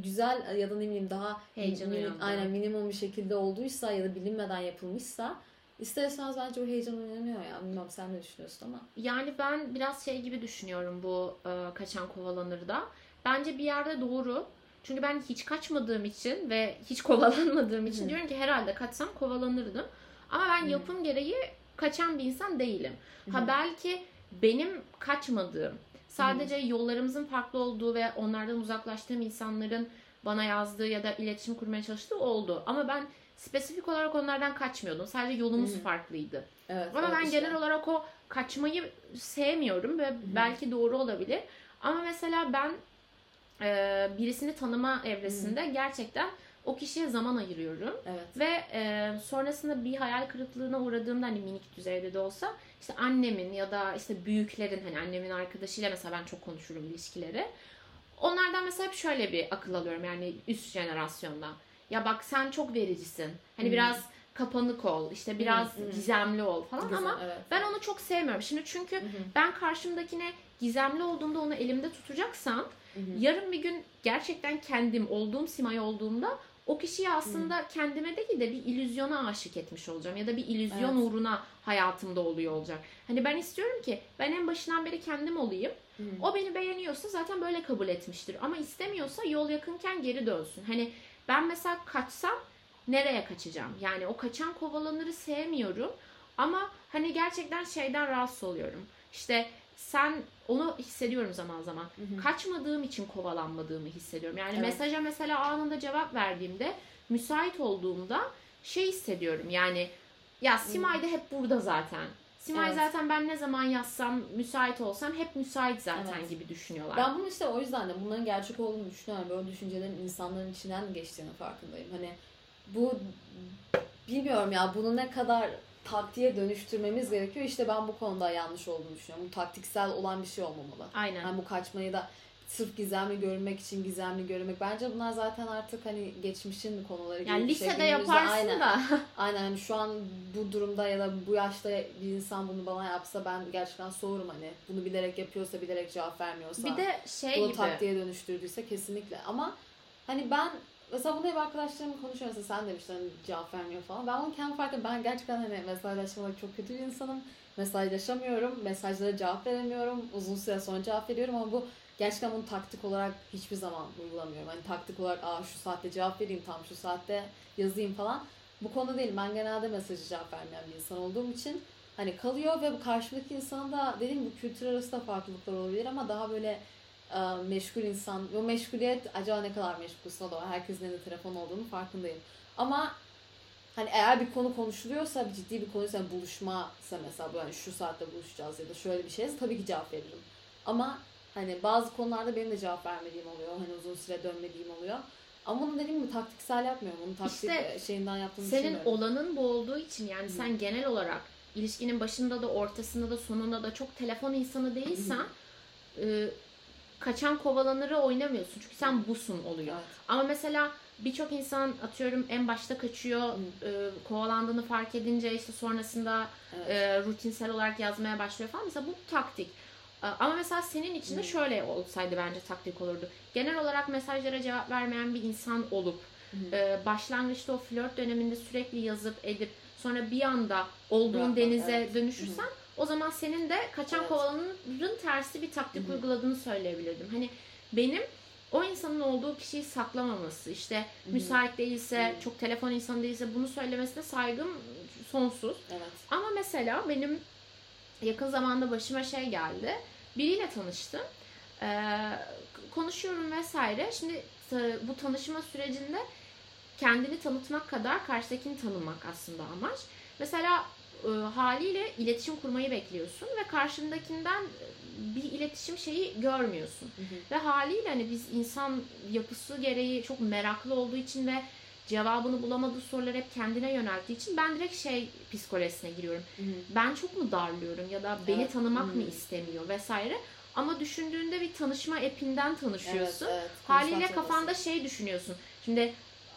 güzel ya da ne bileyim daha Heyecan mini- uyandıran. aynen minimum bir şekilde olduysa ya da bilinmeden yapılmışsa ister istemez bence o heyecan uyanıyor ya. Bilmem sen ne düşünüyorsun ama. Yani ben biraz şey gibi düşünüyorum bu e, kaçan kovalanır da. Bence bir yerde doğru. Çünkü ben hiç kaçmadığım için ve hiç kovalanmadığım için Hı. diyorum ki herhalde kaçsam kovalanırdım. Ama ben Hı. yapım gereği kaçan bir insan değilim. Hı. Ha belki benim kaçmadığım, sadece yollarımızın farklı olduğu ve onlardan uzaklaştığım insanların bana yazdığı ya da iletişim kurmaya çalıştığı oldu. Ama ben spesifik olarak onlardan kaçmıyordum. Sadece yolumuz Hı. farklıydı. Evet. Ama ben işte. genel olarak o kaçmayı sevmiyorum ve belki doğru olabilir. Ama mesela ben e, birisini tanıma evresinde gerçekten o kişiye zaman ayırıyorum. Evet. Ve e, sonrasında bir hayal kırıklığına uğradığımda hani minik düzeyde de olsa işte annemin ya da işte büyüklerin hani annemin arkadaşıyla mesela ben çok konuşurum ilişkileri. Onlardan mesela hep şöyle bir akıl alıyorum yani üst jenerasyonda. Ya bak sen çok vericisin. Hani Hmm. biraz kapanık ol, işte biraz Hı, hı. gizemli ol falan Güzel, ama evet. ben onu çok sevmiyorum. Şimdi çünkü hı, ben karşımdakine gizemli olduğumda onu elimde tutacaksam hı. yarın bir gün gerçekten kendim olduğum Simay olduğumda o kişiyi aslında kendime değil de bir illüzyona aşık etmiş olacağım ya da bir illüzyon Evet. uğruna hayatımda oluyor olacak. Hani ben istiyorum ki ben en başından beri kendim olayım. Hı hı. O beni beğeniyorsa zaten böyle kabul etmiştir. Ama istemiyorsa yol yakınken geri dönsün. Hani ben mesela kaçsam nereye kaçacağım? Yani o kaçan kovalanırı sevmiyorum. Ama hani gerçekten şeyden rahatsız oluyorum. İşte sen onu hissediyorum zaman zaman. Hı hı. Kaçmadığım için kovalanmadığımı hissediyorum. Yani Evet. mesaja mesela anında cevap verdiğimde müsait olduğumda şey hissediyorum. Yani ya Simay da hep burada zaten. Simay Evet. zaten ben ne zaman yazsam, müsait olsam hep müsait zaten Evet. gibi düşünüyorlar. Ben bunu işte o yüzden de bunların gerçek olduğunu düşünüyorum. Böyle düşüncelerin insanların içinden geçtiğini farkındayım. Hani bu bilmiyorum ya bunu ne kadar taktiğe dönüştürmemiz gerekiyor. İşte ben bu konuda yanlış olduğunu düşünüyorum. Bu taktiksel olan bir şey olmamalı. Aynen. Yani bu kaçmayı da sırf gizemli görünmek için gizemli görünmek. Bence bunlar zaten artık hani geçmişin konuları Yani şey. lisede Günümüzde yaparsın aynen, da. [LAUGHS] Aynen hani şu an bu durumda ya da bu yaşta bir insan bunu bana yapsa ben gerçekten soğurum hani. Bunu bilerek yapıyorsa, bilerek cevap vermiyorsa. bir de şey bunu gibi. taktiğe dönüştürdüyse kesinlikle. Ama hani ben mesela bunu hep arkadaşlarımla konuşuyorum. Mesela sen demiştin hani cevap vermiyor falan. Ben onu kendi farkında ben gerçekten hani mesajlaşmamak çok kötü bir insanım. Mesajlaşamıyorum. Mesajlara cevap veremiyorum. Uzun süre sonra cevap veriyorum ama bu gerçekten bunu taktik olarak hiçbir zaman uygulamıyorum. Hani taktik olarak aa şu saatte cevap vereyim tam şu saatte yazayım falan. Bu konu değil. Ben genelde mesajı cevap vermeyen bir insan olduğum için hani kalıyor ve bu karşımdaki insanın da dediğim gibi kültür arası da farklılıklar olabilir ama daha böyle meşgul insan. O meşguliyet acaba ne kadar meşgulsün o da var. Herkesin elinde telefon olduğunu farkındayım. Ama hani eğer bir konu konuşuluyorsa, bir ciddi bir konuysa yani buluşmasa mesela hani şu saatte buluşacağız ya da şöyle bir şeyse tabii ki cevap veririm. Ama hani bazı konularda benim de cevap vermediğim oluyor. Hani uzun süre dönmediğim oluyor. Ama bunu dediğim gibi taktiksel yapmıyorum. Bunu taktik İşte şeyinden yaptığımı Senin olanın bu olduğu için yani sen genel olarak ilişkinin başında da ortasında da sonunda da çok telefon insanı değilsen e, kaçan kovalanırı oynamıyorsun. Çünkü sen busun oluyor. Evet. Ama mesela birçok insan atıyorum en başta kaçıyor, e, kovalandığını fark edince işte sonrasında Evet. e, rutinsel olarak yazmaya başlıyor falan. Mesela bu taktik. E, Ama mesela senin için de Hı. şöyle olsaydı bence taktik olurdu. Genel olarak mesajlara cevap vermeyen bir insan olup Hı. e, başlangıçta o flört döneminde sürekli yazıp edip sonra bir anda olduğun Bırakmak, denize evet. dönüşürsen o zaman senin de kaçan Evet. kovalanırın tersi bir taktik Hı hı. uyguladığını söyleyebilirdim. Hani benim o insanın olduğu kişiyi saklamaması, işte hı. müsait değilse, Hı. çok telefon insanı değilse bunu söylemesine saygım sonsuz. Evet. Ama mesela benim yakın zamanda başıma şey geldi. Biriyle tanıştım. Ee, konuşuyorum vesaire. Şimdi bu tanışma sürecinde kendini tanıtmak kadar karşıdakini tanımak aslında amaç. Mesela e, haliyle iletişim kurmayı bekliyorsun ve karşındakinden bir iletişim şeyi görmüyorsun. Hı hı. Ve haliyle hani biz insan yapısı gereği çok meraklı olduğu için ve cevabını bulamadığı soruları hep kendine yönelttiği için ben direkt şey psikolojisine giriyorum. Hı hı. Ben çok mu darlıyorum ya da beni Evet. tanımak mı Hmm. istemiyor vesaire. Ama düşündüğünde bir tanışma epinden tanışıyorsun. Evet, evet. Haliyle Konuşmak kafanda şey düşünüyorsun. Şimdi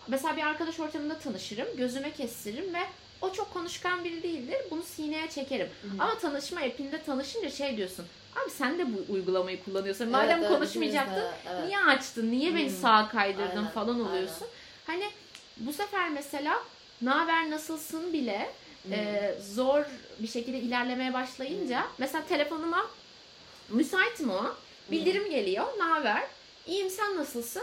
mesela bir arkadaş ortamında tanışırım, gözüme kestiririm ve o çok konuşkan biri değildir. Bunu sineye çekerim. Hı hı. Ama tanışma epinde tanışınca şey diyorsun. Abi sen de bu uygulamayı kullanıyorsun. Madem evet, konuşmayacaktın evet. niye açtın? Niye beni Hmm. sağa kaydırdın Aynen, falan oluyorsun. Hani bu sefer mesela ne haber nasılsın bile Hı. e, zor bir şekilde ilerlemeye başlayınca mesela telefonuma müsait mi o? Bildirim geliyor. Ne haber? İyiyim sen nasılsın?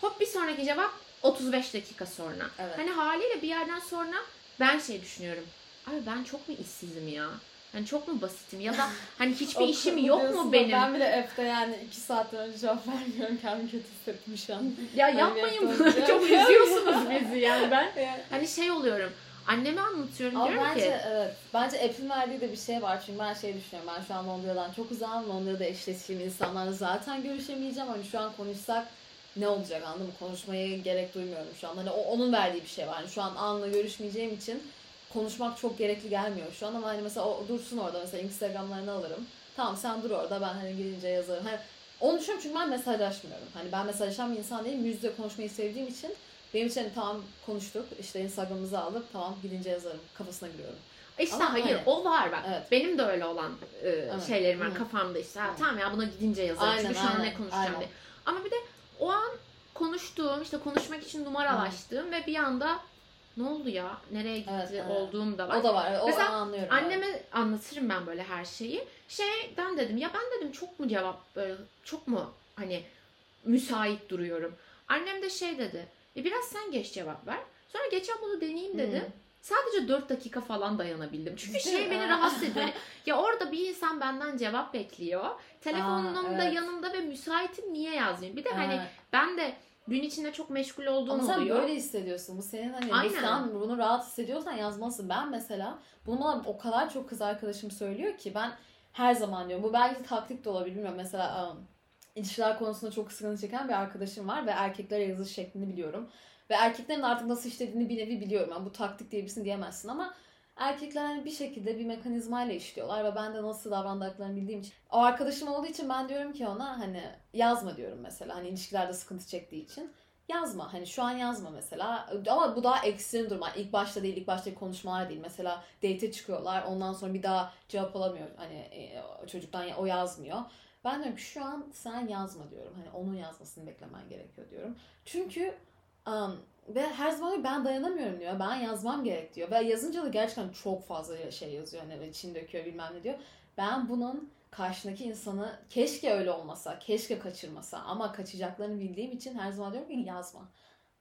Hop bir sonraki cevap 35 dakika sonra. Evet. Hani haliyle bir yerden sonra ben şey düşünüyorum. Abi ben çok mu işsizim ya? Hani çok mu basitim ya da hani hiçbir [LAUGHS] işim yok mu benim? Ben bile F'de yani iki saatten önce cevap vermiyorum. Kendimi kötü hissettim şu an. Ya bir yapmayın bunu. önce- çok [LAUGHS] üzüyorsunuz bizi yani ben. Yani. Hani şey oluyorum. Anneme anlatıyorum Ama diyorum bence ki. evet. Bence app'in verdiği de bir şey var. Çünkü ben şey düşünüyorum. Ben şu an Londra'dan çok uzağım. Londra'da eşleştiğim insanlarla zaten görüşemeyeceğim. Hani şu an konuşsak ne olacak anladın mı? Konuşmaya gerek duymuyorum şu an. Hani o, onun verdiği bir şey var. Hani şu an anla görüşmeyeceğim için konuşmak çok gerekli gelmiyor şu an ama hani mesela o dursun orada mesela Instagram'larını alırım. Tamam sen dur orada ben hani gidince yazarım. Hani onu düşünüyorum çünkü ben mesajlaşmıyorum. Hani ben mesajlaşan bir insan değilim. Yüz yüze konuşmayı sevdiğim için benim için hani tamam konuştuk işte Instagram'ımızı aldık tamam gidince yazarım kafasına giriyorum. İşte Ama hayır hani- o var bak. Evet. Benim de öyle olan e, Evet. şeylerim var Hı. kafamda işte. Ha, tamam ya buna gidince yazarım. Aynen, Çünkü şu an ne konuşacağım aynen. diye. Ama bir de o an konuştuğum işte konuşmak için numaralaştığım ve bir anda ne oldu ya? Nereye gitti Evet, evet. olduğum da var. O da var. O Mesela an anlıyorum. Anneme anlatırım ben böyle her şeyi. Şeyden dedim ya ben dedim çok mu cevap böyle çok mu hani müsait duruyorum. Annem de şey dedi. E biraz sen geç cevap ver. Sonra geçen bunu deneyeyim dedi. Hı. Sadece 4 dakika falan dayanabildim. Çünkü şey beni rahatsız ediyor. Hani [LAUGHS] ya orada bir insan benden cevap bekliyor. Telefonum Aa, da evet. yanımda ve müsaitim niye yazmayayım? Bir de hani Evet. ben de gün içinde çok meşgul olduğum Ama sen oluyor. böyle hissediyorsun. Bu senin hani Aynen. sen bunu rahat hissediyorsan yazmalısın. Ben mesela bunu bana o kadar çok kız arkadaşım söylüyor ki ben her zaman diyorum. Bu belki taktik de olabilir bilmiyorum. Mesela um, ilişkiler konusunda çok sıkıntı çeken bir arkadaşım var ve erkeklere yazış şeklini biliyorum. Ve erkeklerin artık nasıl işlediğini bir nevi biliyorum. Yani bu taktik diye birisini diyemezsin ama erkekler hani bir şekilde bir mekanizmayla işliyorlar ve ben de nasıl davrandıklarını bildiğim için. O arkadaşım olduğu için ben diyorum ki ona hani yazma diyorum mesela. Hani ilişkilerde sıkıntı çektiği için yazma. Hani şu an yazma mesela. Ama bu daha ekstrem durum. Yani ilk başta değil, ilk baştaki konuşmalar değil. Mesela date çıkıyorlar. Ondan sonra bir daha cevap alamıyor. Hani e, çocuktan o yazmıyor. Ben diyorum ki şu an sen yazma diyorum. Hani onun yazmasını beklemen gerekiyor diyorum. Çünkü um, ve her zaman ben dayanamıyorum diyor. Ben yazmam gerek diyor. Ve yazınca da gerçekten çok fazla şey yazıyor. Hani için döküyor bilmem ne diyor. Ben bunun karşındaki insanı keşke öyle olmasa, keşke kaçırmasa ama kaçacaklarını bildiğim için her zaman diyorum ki yazma.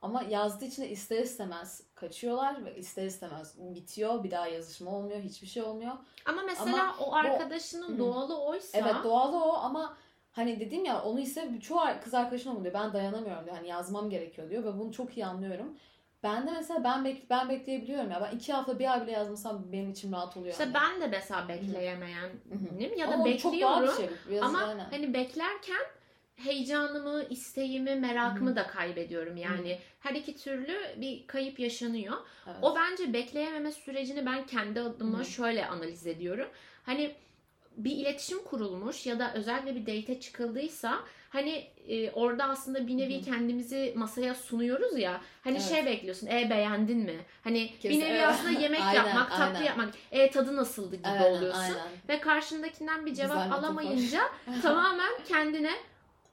Ama yazdığı için de ister istemez kaçıyorlar ve ister istemez bitiyor. Bir daha yazışma olmuyor, hiçbir şey olmuyor. Ama mesela o arkadaşının Hı. doğalı oysa Evet doğalı o ama hani dedim ya onu ise çoğu kız arkadaşım onu diyor. Ben dayanamıyorum diyor. Hani yazmam gerekiyor diyor ve bunu çok iyi anlıyorum. Ben de mesela ben bek ben bekleyebiliyorum ya. Ben iki hafta bir ay bile yazmasam benim içim rahat oluyor. işte yani. ben de mesela bekleyemeyenim ya da Ama o çok bekliyorum. şey. Ama aynen. hani beklerken heyecanımı, isteğimi, merakımı da kaybediyorum. Yani her iki türlü bir kayıp yaşanıyor. Evet. O bence bekleyememe sürecini ben kendi adıma şöyle analiz ediyorum. Hani bir iletişim kurulmuş ya da özellikle bir date çıkıldıysa hani e, orada aslında bir nevi Hı hı. kendimizi masaya sunuyoruz ya. Hani Evet. şey bekliyorsun. E beğendin mi? Hani Kesin, bir nevi evet. aslında [LAUGHS] yemek Aynen, yapmak, tatlı aynen. yapmak. E tadı nasıldı gibi Aynen, oluyorsun. aynen. Ve karşındakinden bir cevap Güzel alamayınca [LAUGHS] tamamen kendine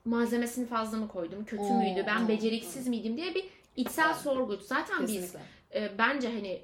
malzemesini fazla mı koydum, kötü Oo, müydü, ben beceriksiz miydim diye bir içsel sorgu. Zaten biz Kesinlikle. e, bence hani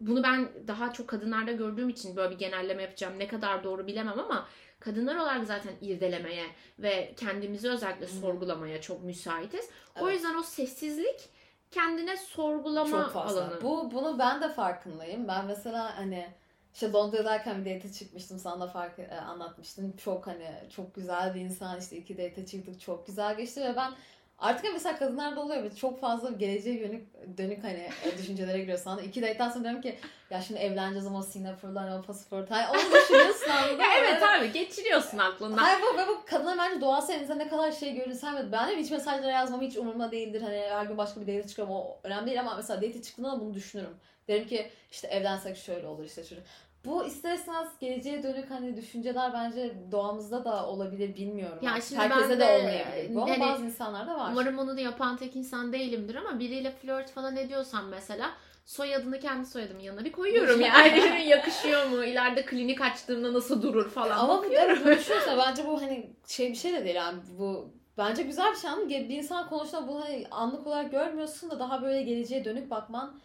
bunu ben daha çok kadınlarda gördüğüm için böyle bir genelleme yapacağım. Ne kadar doğru bilemem ama kadınlar olarak zaten irdelemeye ve kendimizi özellikle sorgulamaya çok müsaitiz. O Evet. yüzden o sessizlik kendine sorgulama Çok fazla. alanı. Bu bunu ben de farkındayım. Ben mesela hani işte Londra'dayken bir date çıkmıştım. Sana da fark e, anlatmıştım. Çok hani çok güzel bir insan işte iki date çıktık. Çok güzel geçti ve ben artık hani mesela kadınlarda oluyor ve çok fazla geleceğe yönük dönük hani e, düşüncelere giriyor sana. İki date'den sonra diyorum ki ya şimdi evleneceğiz ama Singapur'lar ama pasaport. Hani onu düşünüyorsun anladın? Ya evet abi geçiriyorsun aklından. Hayır bu, bu, bu kadınlar bence doğal sevinizde ne kadar şey görürsen ve ben de hiç mesajlara yazmam hiç umurumda değildir. Hani her gün başka bir date çıkıyorum o önemli değil ama mesela date çıktığında da bunu düşünürüm. Derim ki işte evlensek şöyle olur işte şöyle. Bu ister istemez geleceğe dönük hani düşünceler bence doğamızda da olabilir bilmiyorum. Ya Artık şimdi Herkese ben de, de, olmayabilir bu hani, bazı insanlarda var. Umarım onu da yapan tek insan değilimdir ama biriyle flört falan ediyorsam mesela soyadını kendi soyadımın yanına bir koyuyorum [LAUGHS] yani. Yakışıyor mu? İleride klinik açtığımda nasıl durur falan. Ama bu düşünürse bence bu hani şey bir şey de değil yani bu bence güzel bir şey ama bir insan konuştuğunda bunu hani anlık olarak görmüyorsun da daha böyle geleceğe dönük bakman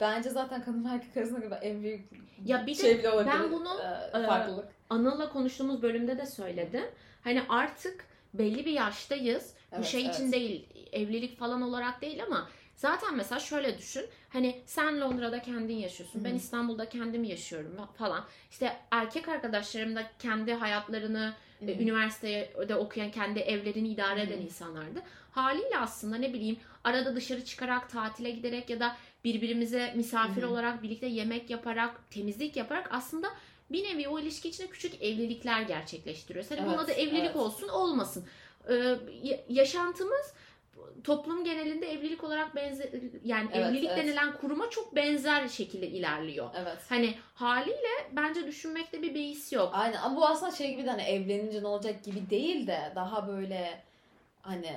bence zaten kadın erkek arasında en büyük Ya bir de şey bile olabilir. ben bunu, e, e, farklılık. Anıl'la konuştuğumuz bölümde de söyledim. Hani artık belli bir yaştayız. Bu Evet, şey evet. için değil, evlilik falan olarak değil ama zaten mesela şöyle düşün. Hani sen Londra'da kendin yaşıyorsun. Ben Hı. İstanbul'da kendim yaşıyorum falan. İşte erkek arkadaşlarım da kendi hayatlarını e, üniversitede okuyan kendi evlerini idare eden Hı. insanlardı. Haliyle aslında ne bileyim arada dışarı çıkarak tatile giderek ya da birbirimize misafir Hı hı. olarak birlikte yemek yaparak temizlik yaparak aslında bir nevi o ilişki içinde küçük evlilikler gerçekleştiriyoruz. Hani buna Evet, da evlilik evet. olsun olmasın. Ee, ya- yaşantımız toplum genelinde evlilik olarak benzer yani Evet, evlilik evet. denilen kuruma çok benzer şekilde ilerliyor. Evet. Hani haliyle bence düşünmekte bir beis yok. Aynen ama bu aslında şey gibi de hani evlenince ne olacak gibi değil de daha böyle hani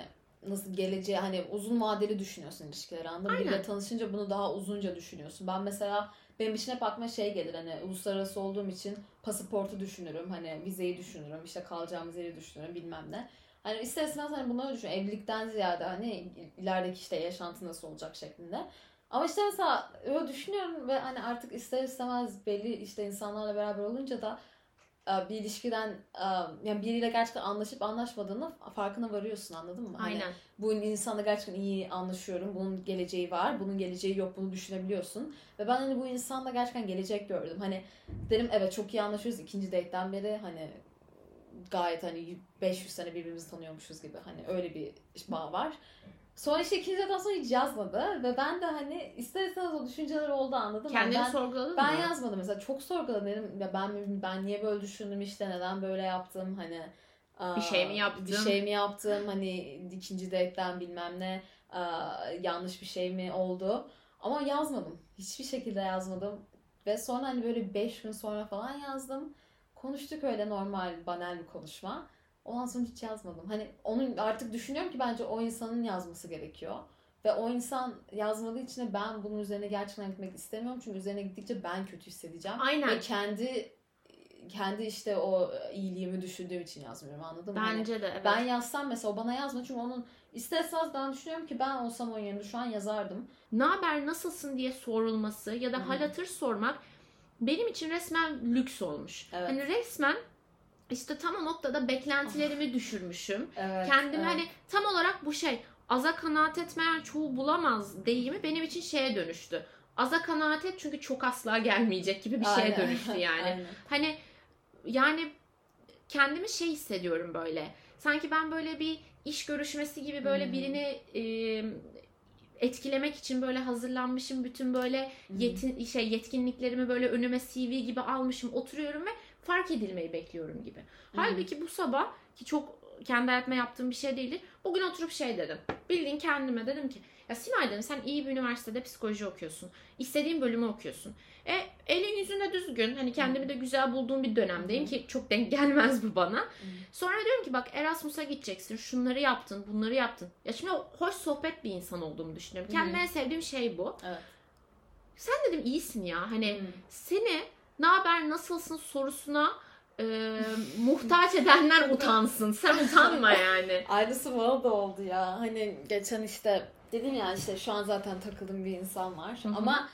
nasıl geleceği hani uzun vadeli düşünüyorsun ilişkileri anladın mı? Biriyle tanışınca bunu daha uzunca düşünüyorsun. Ben mesela benim için hep aklıma şey gelir hani uluslararası olduğum için pasaportu düşünürüm. Hani vizeyi düşünürüm. işte kalacağımız yeri düşünürüm bilmem ne. Hani ister istemez hani bunları düşün. Evlilikten ziyade hani ilerideki işte yaşantı nasıl olacak şeklinde. Ama işte mesela öyle düşünüyorum ve hani artık ister istemez belli işte insanlarla beraber olunca da bir ilişkiden e, yani biriyle gerçekten anlaşıp anlaşmadığını farkına varıyorsun anladın mı? Hani Aynen. bu insanla gerçekten iyi anlaşıyorum. Bunun geleceği var. Bunun geleceği yok. Bunu düşünebiliyorsun. Ve ben hani bu insanla gerçekten gelecek gördüm. Hani dedim evet çok iyi anlaşıyoruz. ikinci date'den beri hani gayet hani 500 sene birbirimizi tanıyormuşuz gibi. Hani öyle bir bağ var. Sonra işte ikinci date'den sonra hiç yazmadı. Ve ben de hani ister istemez o düşünceler oldu anladın mı? Kendini Ben- sorguladın ben mı? yazmadım mesela. Çok sorguladım dedim ya ben ben niye böyle düşündüm işte? Neden böyle yaptım? Hani Bir şey mi yaptım? bir şey mi yaptım? Hani ikinci date'den bilmem ne yanlış bir şey mi oldu? Ama yazmadım. Hiçbir şekilde yazmadım. Ve sonra hani böyle 5 gün sonra falan yazdım. Konuştuk öyle normal banal bir konuşma ondan sonra hiç yazmadım hani onun artık düşünüyorum ki bence o insanın yazması gerekiyor ve o insan yazmadığı için de ben bunun üzerine gerçekten gitmek istemiyorum. Çünkü üzerine gittikçe ben kötü hissedeceğim. Aynen. Ve kendi kendi işte o iyiliğimi düşündüğüm için yazmıyorum anladın mı? Hani Bence de evet. ben yazsam mesela o bana yazma çünkü onun ister ben düşünüyorum ki ben olsam onun yerinde şu an yazardım. ne haber nasılsın diye sorulması ya da hal hatır sormak benim için resmen lüks olmuş. Evet. Hani resmen işte tam o noktada beklentilerimi düşürmüşüm. Evet. Kendimi evet. hani tam olarak bu şey aza kanaat etmeyen çoğu bulamaz deyimi benim için şeye dönüştü. Aza kanaat et çünkü çok asla gelmeyecek gibi bir şeye Aynen. dönüştü [LAUGHS] yani. Aynen. Hani yani kendimi şey hissediyorum böyle. Sanki ben böyle bir iş görüşmesi gibi böyle Hmm. birini e, etkilemek için böyle hazırlanmışım. Bütün böyle Hmm. yetin, şey yetkinliklerimi böyle önüme CV gibi almışım. Oturuyorum ve fark edilmeyi bekliyorum gibi. Halbuki bu sabah ki çok kendi hayatıma yaptığım bir şey değildi. Bugün oturup şey dedim. Bildiğin kendime dedim ki ya Simay dedim sen iyi bir üniversitede psikoloji okuyorsun. İstediğin bölümü okuyorsun. E elin yüzünde düzgün. Hani kendimi de güzel bulduğum bir dönemdeyim ki çok denk [LAUGHS] gelmez bu bana. Sonra diyorum ki bak Erasmus'a gideceksin. Şunları yaptın, bunları yaptın. Ya şimdi hoş sohbet bir insan olduğumu düşünüyorum. Kendime en sevdiğim şey bu. Evet. Sen dedim iyisin ya. Hani seni ne haber nasılsın sorusuna e, muhtaç edenler utansın. Sen utanma yani. [LAUGHS] Aynısı bana da oldu ya. Hani geçen işte dedim ya işte şu an zaten takıldığım bir insan var. Hı hı. Ama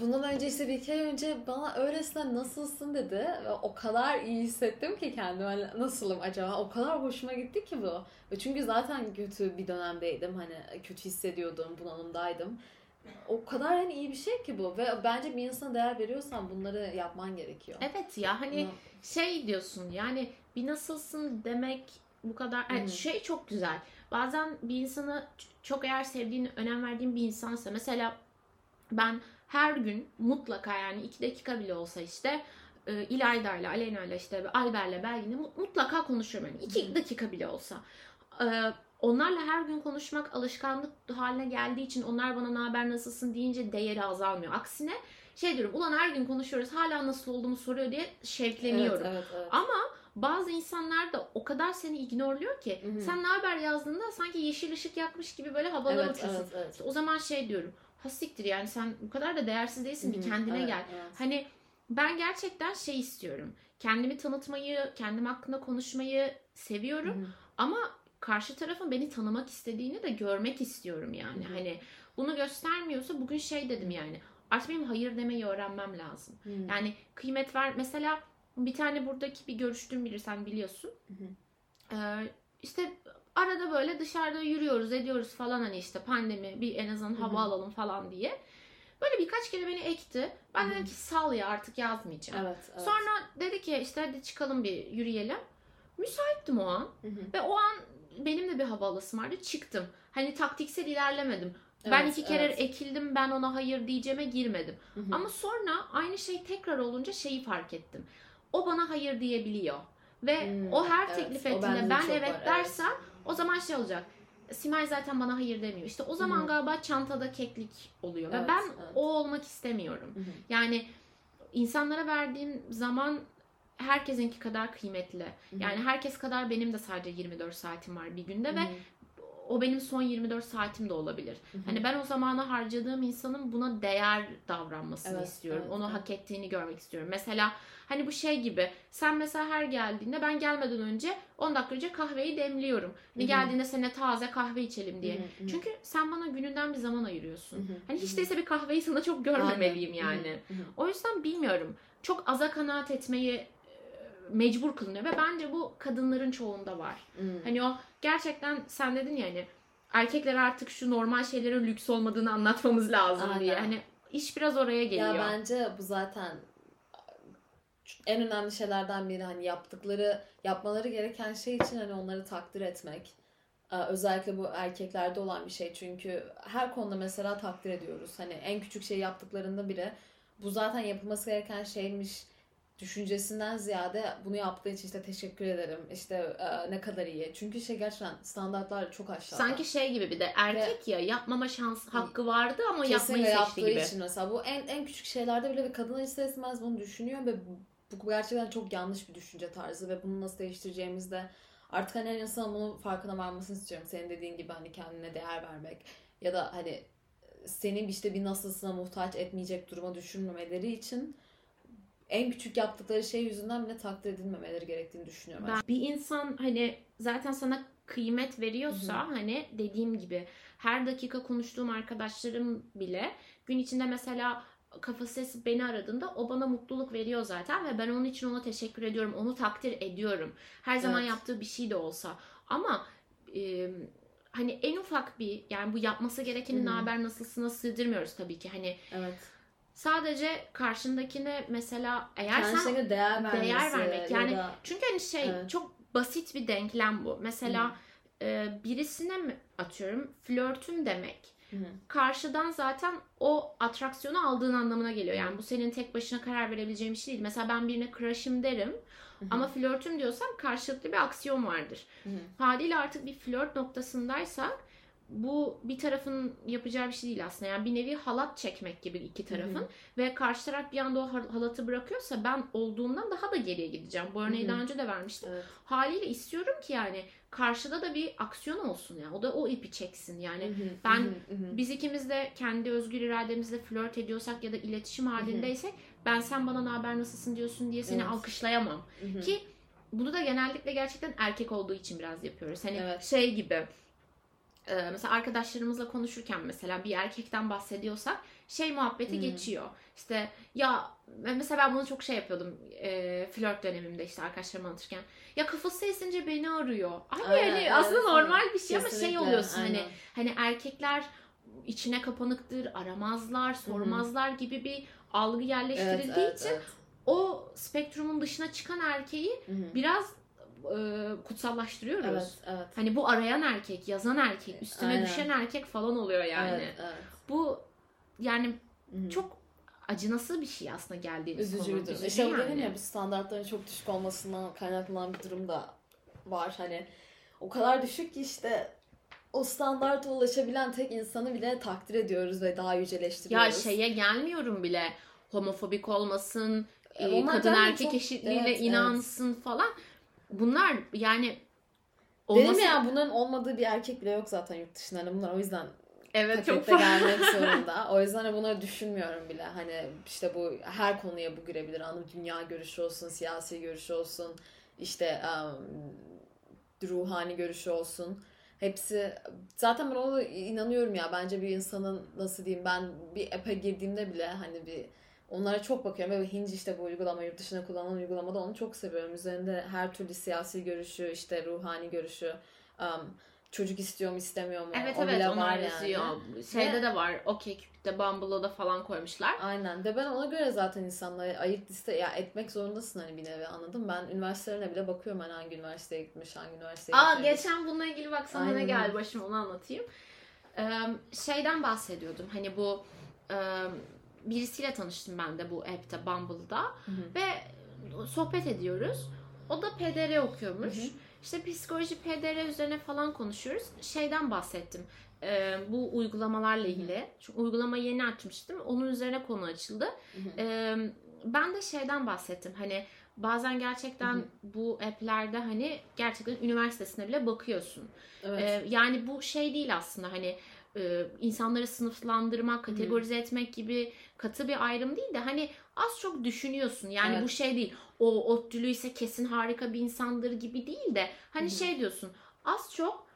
bundan önce işte bir iki ay önce bana öylesine nasılsın dedi. Ve o kadar iyi hissettim ki kendimi. Hani nasılım acaba? O kadar hoşuma gitti ki bu. Çünkü zaten kötü bir dönemdeydim. Hani kötü hissediyordum, bunalımdaydım. O kadar hani iyi bir şey ki bu. Ve bence bir insana değer veriyorsan bunları yapman gerekiyor. Evet ya hani Bunu- şey diyorsun yani bir nasılsın demek bu kadar yani Hı. şey çok güzel. Bazen bir insanı ç- çok eğer sevdiğini, önem verdiğin bir insansa mesela ben her gün mutlaka yani iki dakika bile olsa işte e, İlayda'yla, Aleyna'yla işte Alber'le Belgin'le mut- mutlaka konuşuyorum yani iki dakika bile olsa. Onlarla her gün konuşmak alışkanlık haline geldiği için onlar bana ne haber nasılsın deyince değeri azalmıyor. Aksine şey diyorum ulan her gün konuşuyoruz hala nasıl olduğumu soruyor diye şevkleniyorum. Evet, evet, evet. Ama bazı insanlar da o kadar seni ignorluyor ki Hı hı. sen ne haber yazdığında sanki yeşil ışık yakmış gibi böyle havalara evet, uçuyorsun. evet, evet. O zaman şey diyorum. Ha siktir yani sen bu kadar da değersiz değilsin bir Hı hı, kendine evet, gel. evet. Hani ben gerçekten şey istiyorum. Kendimi tanıtmayı, kendim hakkında konuşmayı seviyorum Hı hı. ama karşı tarafın beni tanımak istediğini de görmek istiyorum yani. Hı hı. Hani bunu göstermiyorsa bugün şey dedim yani. Artık benim hayır demeyi öğrenmem lazım. Hı. Yani kıymet ver. Mesela bir tane buradaki bir görüştüğüm biri sen biliyorsun. Ee, işte arada böyle dışarıda yürüyoruz ediyoruz falan hani işte pandemi bir en azından hava Hı hı. alalım falan diye. Böyle birkaç kere beni ekti. Ben dedim ki sal ya artık yazmayacağım. Evet, evet. Sonra dedi ki işte hadi çıkalım bir yürüyelim. Müsaittim o an. Hı hı. Ve o an benim de bir hava alasım vardı. Çıktım. Hani taktiksel ilerlemedim. ben Evet, iki kere evet. ekildim ben ona hayır diyeceğime girmedim. Hı hı. Ama sonra aynı şey tekrar olunca şeyi fark ettim. O bana hayır diyebiliyor. Ve Hmm, o her evet. teklif ettiğinde ben evet var, evet. dersem o zaman şey olacak. Simay zaten bana hayır demiyor. İşte o zaman hı. galiba çantada keklik oluyor. Ve Evet, ben evet. o olmak istemiyorum. Hı. Yani insanlara verdiğim zaman herkesinki kadar kıymetli. Yani herkes kadar benim de sadece 24 saatim var bir günde ve o benim son 24 saatim de olabilir. Hani ben o zamanı harcadığım insanın buna değer davranmasını Evet, istiyorum. evet, Onu evet. hak ettiğini görmek istiyorum. Mesela hani bu şey gibi sen mesela her geldiğinde ben gelmeden önce 10 dakika önce kahveyi demliyorum. Hani geldiğinde sana taze kahve içelim diye. Çünkü sen bana gününden bir zaman ayırıyorsun. Hani hiç değilse bir kahveyi sana çok görmemeliyim Aynen. yani. O yüzden bilmiyorum. Çok aza kanaat etmeyi mecbur kılınıyor ve bence bu kadınların çoğunda var. Hı. Hani o gerçekten sen dedin ya hani erkeklere artık şu normal şeylerin lüks olmadığını anlatmamız lazım Aynen. diye. Hani iş biraz oraya geliyor. Ya bence bu zaten en önemli şeylerden biri hani yaptıkları, yapmaları gereken şey için hani onları takdir etmek. Ee, Özellikle bu erkeklerde olan bir şey çünkü her konuda mesela takdir ediyoruz. Hani en küçük şey yaptıklarında bile bu zaten yapılması gereken şeymiş düşüncesinden ziyade bunu yaptığı için işte teşekkür ederim işte e, ne kadar iyi. Çünkü şey gerçekten standartlar çok aşağıda. Sanki şey gibi bir de erkek ya yapmama şans hakkı vardı ama yapmayı seçti yaptığı gibi. için mesela bu en en küçük şeylerde bile bir kadın ister istemez bunu düşünüyor ve bu, gerçekten çok yanlış bir düşünce tarzı ve bunu nasıl değiştireceğimiz de artık hani insanın bunun farkına varmasını istiyorum. Senin dediğin gibi hani kendine değer vermek ya da hani senin işte bir nasılsına muhtaç etmeyecek duruma düşürmemeleri için en küçük yaptıkları şey yüzünden bile takdir edilmemeleri gerektiğini düşünüyorum. Ben, bir insan hani zaten sana kıymet veriyorsa Hı hani dediğim gibi her dakika konuştuğum arkadaşlarım bile gün içinde mesela kafa sesi beni aradığında o bana mutluluk veriyor zaten ve ben onun için ona teşekkür ediyorum. Onu takdir ediyorum. Her zaman Evet. yaptığı bir şey de olsa. Ama e, hani en ufak bir yani bu yapması gerekeni Hı ne hı. haber nasılsına sığdırmıyoruz tabii ki. Hani Evet. Sadece karşındakine mesela eğer sen Kendisine değer vermesi değer vermek yani ya da çünkü hani şey Evet. çok basit bir denklem bu. Mesela e, birisine mi atıyorum flörtüm demek. Hı. Karşıdan zaten o atraksiyonu aldığın anlamına geliyor. Yani bu senin tek başına karar verebileceğin bir şey değil. Mesela ben birine crush'ım derim ama flörtüm diyorsam karşılıklı bir aksiyon vardır. Hı hı. Haliyle artık bir flört noktasındaysak bu bir tarafın yapacağı bir şey değil aslında. Yani bir nevi halat çekmek gibi iki tarafın. Hı hı. Ve karşı taraf bir anda o hal- halatı bırakıyorsa ben olduğumdan daha da geriye gideceğim. Bu örneği Hı hı. daha önce de vermiştim. Evet. Haliyle istiyorum ki yani karşıda da bir aksiyon olsun yani. O da o ipi çeksin yani. Hı hı, ben- hı hı, hı hı. Biz ikimiz de kendi özgür irademizle flört ediyorsak ya da iletişim halindeysek ben sen bana ne haber nasılsın diyorsun diye seni Evet. alkışlayamam. Hı hı. Ki bunu da genellikle gerçekten erkek olduğu için biraz yapıyoruz. Hani Evet. şey gibi e, mesela arkadaşlarımızla konuşurken mesela bir erkekten bahsediyorsak şey muhabbeti Hmm. geçiyor. İşte ya mesela ben bunu çok şey yapıyordum e, flört dönemimde işte arkadaşlarıma anlatırken. Ya kafası esince beni arıyor. Abi Aynen, yani aslında evet. normal bir şey ama şey Kesinlikle, oluyorsun hani aynen. hani erkekler içine kapanıktır, aramazlar, sormazlar gibi bir algı yerleştirildiği Evet, evet, için evet. o spektrumun dışına çıkan erkeği Hı hı. biraz e, kutsallaştırıyoruz. Evet, evet. Hani bu arayan erkek, yazan erkek, üstüne Aynen. düşen erkek falan oluyor yani. Evet, evet. Bu yani Hı hı. çok acınası bir şey aslında geldiğimiz üzücü konu. Üzücü İşte yani. dedim ya bu standartların çok düşük olmasından kaynaklanan bir durum da var. Hani o kadar düşük ki işte o standarta ulaşabilen tek insanı bile takdir ediyoruz ve daha Ya yüceleştiriyoruz. şeye gelmiyorum bile homofobik olmasın, E, e, kadın erkek çok- eşitliğine evet, inansın falan. Bunlar yani Dedim olması... ya bunların olmadığı bir erkek bile yok zaten yurt dışında. Hani bunlar o yüzden Evet çok gelmek [LAUGHS] zorunda. O yüzden hani bunları düşünmüyorum bile. Hani işte bu her konuya bu girebilir. Anladın Dünya görüşü olsun, siyasi görüşü olsun, işte um, ruhani görüşü olsun. Hepsi zaten ben ona inanıyorum ya. Bence bir insanın nasıl diyeyim ben bir app'e girdiğimde bile hani bir onlara çok bakıyorum. Ve Hinge işte bu uygulama yurt dışında kullanılan uygulamada onu çok seviyorum. Üzerinde her türlü siyasi görüşü, işte ruhani görüşü, um, çocuk istiyor mu istemiyor mu? Evet o evet bile onlar var yazıyor. yani. Şeyde Ve- de var. Okey Cupid'de, Bumble'da falan koymuşlar. Aynen. Ve ben ona göre zaten insanları ayırt liste ya etmek zorundasın hani bir nevi anladım. Ben üniversitelerine bile bakıyorum hani hangi üniversiteye gitmiş, hangi üniversiteye Aa gitmemiş. geçen bununla ilgili bak sana ne geldi başıma onu anlatayım. Ee, şeyden bahsediyordum. Hani bu e, birisiyle tanıştım ben de bu app'te Bumble'da Hı hı. ve sohbet ediyoruz. O da PDR okuyormuş. Hı hı. İşte psikoloji PDR üzerine falan konuşuyoruz. Şeyden bahsettim. Ee, bu uygulamalarla ilgili. Çünkü uygulamayı yeni açmıştım. Onun üzerine konu açıldı. Hı hı. Ee, ben de şeyden bahsettim. Hani bazen gerçekten Hı hı. bu app'lerde hani gerçekten üniversitesine bile bakıyorsun. Evet. Ee, yani bu şey değil aslında hani e, insanları sınıflandırmak, kategorize etmek gibi katı bir ayrım değil de hani az çok düşünüyorsun. Yani Evet. bu şey değil. O ODTÜ'lü ise kesin harika bir insandır gibi değil de hani Hı hı. şey diyorsun. Az çok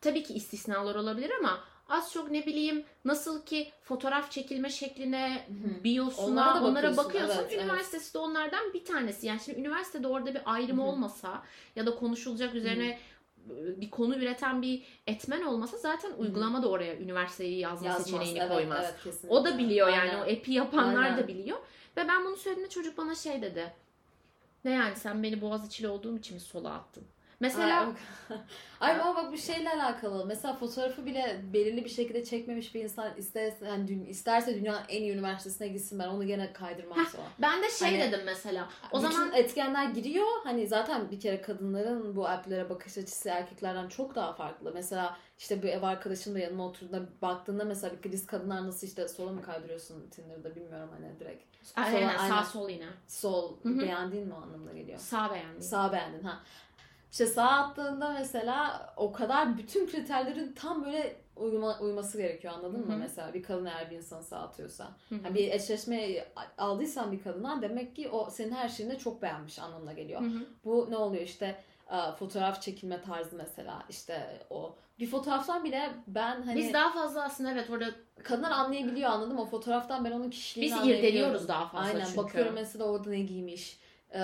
tabii ki istisnalar olabilir ama az çok ne bileyim nasıl ki fotoğraf çekilme şekline, Hı hı. biosuna Onlara onlara bakıyorsun, evet, evet. Üniversitesi de onlardan bir tanesi. Yani şimdi üniversitede orada bir ayrım Hı hı. olmasa ya da konuşulacak üzerine e, bir konu üreten bir etmen olmasa zaten uygulama da oraya üniversiteyi yazma Yazmaz. seçeneğini Evet, koymaz. evet, kesinlikle. O da biliyor yani Aynen. o app'i yapanlar Aynen. da biliyor. Ve ben bunu söylediğimde çocuk bana şey dedi. Ne yani sen beni Boğaziçi'li olduğum için mi sola attın? Mesela Ay, [LAUGHS] Ay ama bak bu şeyle alakalı. Mesela fotoğrafı bile belirli bir şekilde çekmemiş bir insan isterse yani dü- isterse dünyanın en iyi üniversitesine gitsin ben onu gene kaydırmam sonra. ben de şey Hani- dedim mesela. O Bütün zaman etkenler giriyor. Hani zaten bir kere kadınların bu app'lere bakış açısı erkeklerden çok daha farklı. Mesela işte bir ev arkadaşım da yanıma oturduğunda baktığında mesela bir biz kadınlar nasıl işte sola mı kaydırıyorsun Tinder'da bilmiyorum hani direkt. aynen, aynen. sağ sol yine. Sol Hı hı. beğendiğin mi o anlamına geliyor? Sağ beğendim. Sağ beğendin ha. İşte sağ attığında mesela o kadar bütün kriterlerin tam böyle uyuma, uyması gerekiyor anladın Hı mı? Mesela bir kadın eğer bir insanı sağ atıyorsa. Yani bir eşleşme aldıysan bir kadından demek ki o senin her şeyini çok beğenmiş anlamına geliyor. Hı hı. Bu ne oluyor işte fotoğraf çekilme tarzı mesela işte o bir fotoğraftan bile ben hani Biz daha fazla aslında evet orada kadınlar anlayabiliyor anladın mı? O fotoğraftan ben onun kişiliğini biz irdeliyoruz daha fazla Aynen çünkü. bakıyorum mesela orada ne giymiş, e,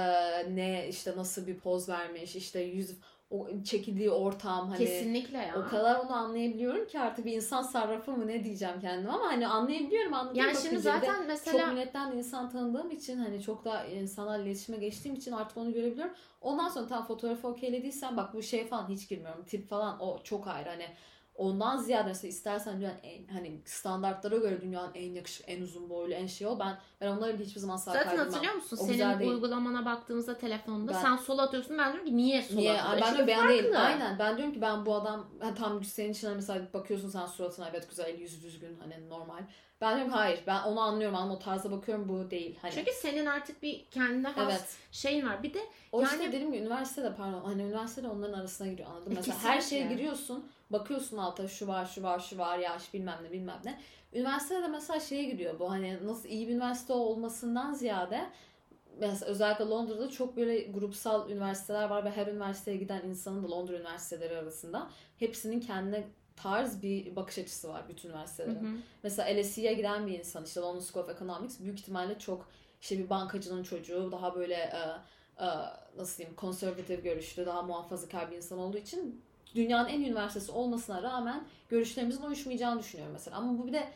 ne işte nasıl bir poz vermiş, işte yüz o çekildiği ortam hani Kesinlikle ya. o kadar onu anlayabiliyorum ki artık bir insan sarrafı mı ne diyeceğim kendime ama hani anlayabiliyorum anladın yani şimdi bir de zaten çok mesela milletten insan tanıdığım için hani çok da insanlarla iletişime geçtiğim için artık onu görebiliyorum. Ondan sonra tam fotoğrafı okeylediysen bak bu şey falan hiç girmiyorum. Tip falan o çok ayrı hani ondan ziyade mesela istersen dünyanın en, hani standartlara göre dünyanın en yakışıklı, en uzun boylu, en şey ol. Ben ben onları hiçbir zaman sağ zaten kaydırmam. hatırlıyor musun? O güzel Senin değil. uygulamana baktığımızda telefonda Ben- sen sola atıyorsun. Ben diyorum ki niye sola Niye? atıyorsun? Ben Şimdi de ben değil. farklı. Aynen. Ben diyorum ki ben bu adam ha, tam senin için hani mesela bakıyorsun sen suratına evet güzel yüzü düzgün hani normal. Ben diyorum hayır ben onu anlıyorum ama o tarza bakıyorum bu değil. Hani. Çünkü senin artık bir kendine has evet. şeyin var. Bir de O Yani- işte dedim ki üniversitede pardon hani üniversitede onların arasına giriyor anladın mı? E, Mesela her kesinlikle. şeye giriyorsun bakıyorsun alta şu var şu var şu var yaş bilmem ne bilmem ne. Üniversitede de mesela şeye giriyor bu hani nasıl iyi bir üniversite olmasından ziyade mesela özellikle Londra'da çok böyle grupsal üniversiteler var ve her üniversiteye giden insanın da Londra üniversiteleri arasında hepsinin kendine tarz bir bakış açısı var bütün Hı üniversitelerin. hı. Mesela LSE'ye giden bir insan işte London School of Economics büyük ihtimalle çok işte bir bankacının çocuğu daha böyle e, e, nasıl diyeyim konservatif görüşlü daha muhafazakar bir insan olduğu için dünyanın en üniversitesi olmasına rağmen görüşlerimizin uyuşmayacağını düşünüyorum mesela. Ama bu bir de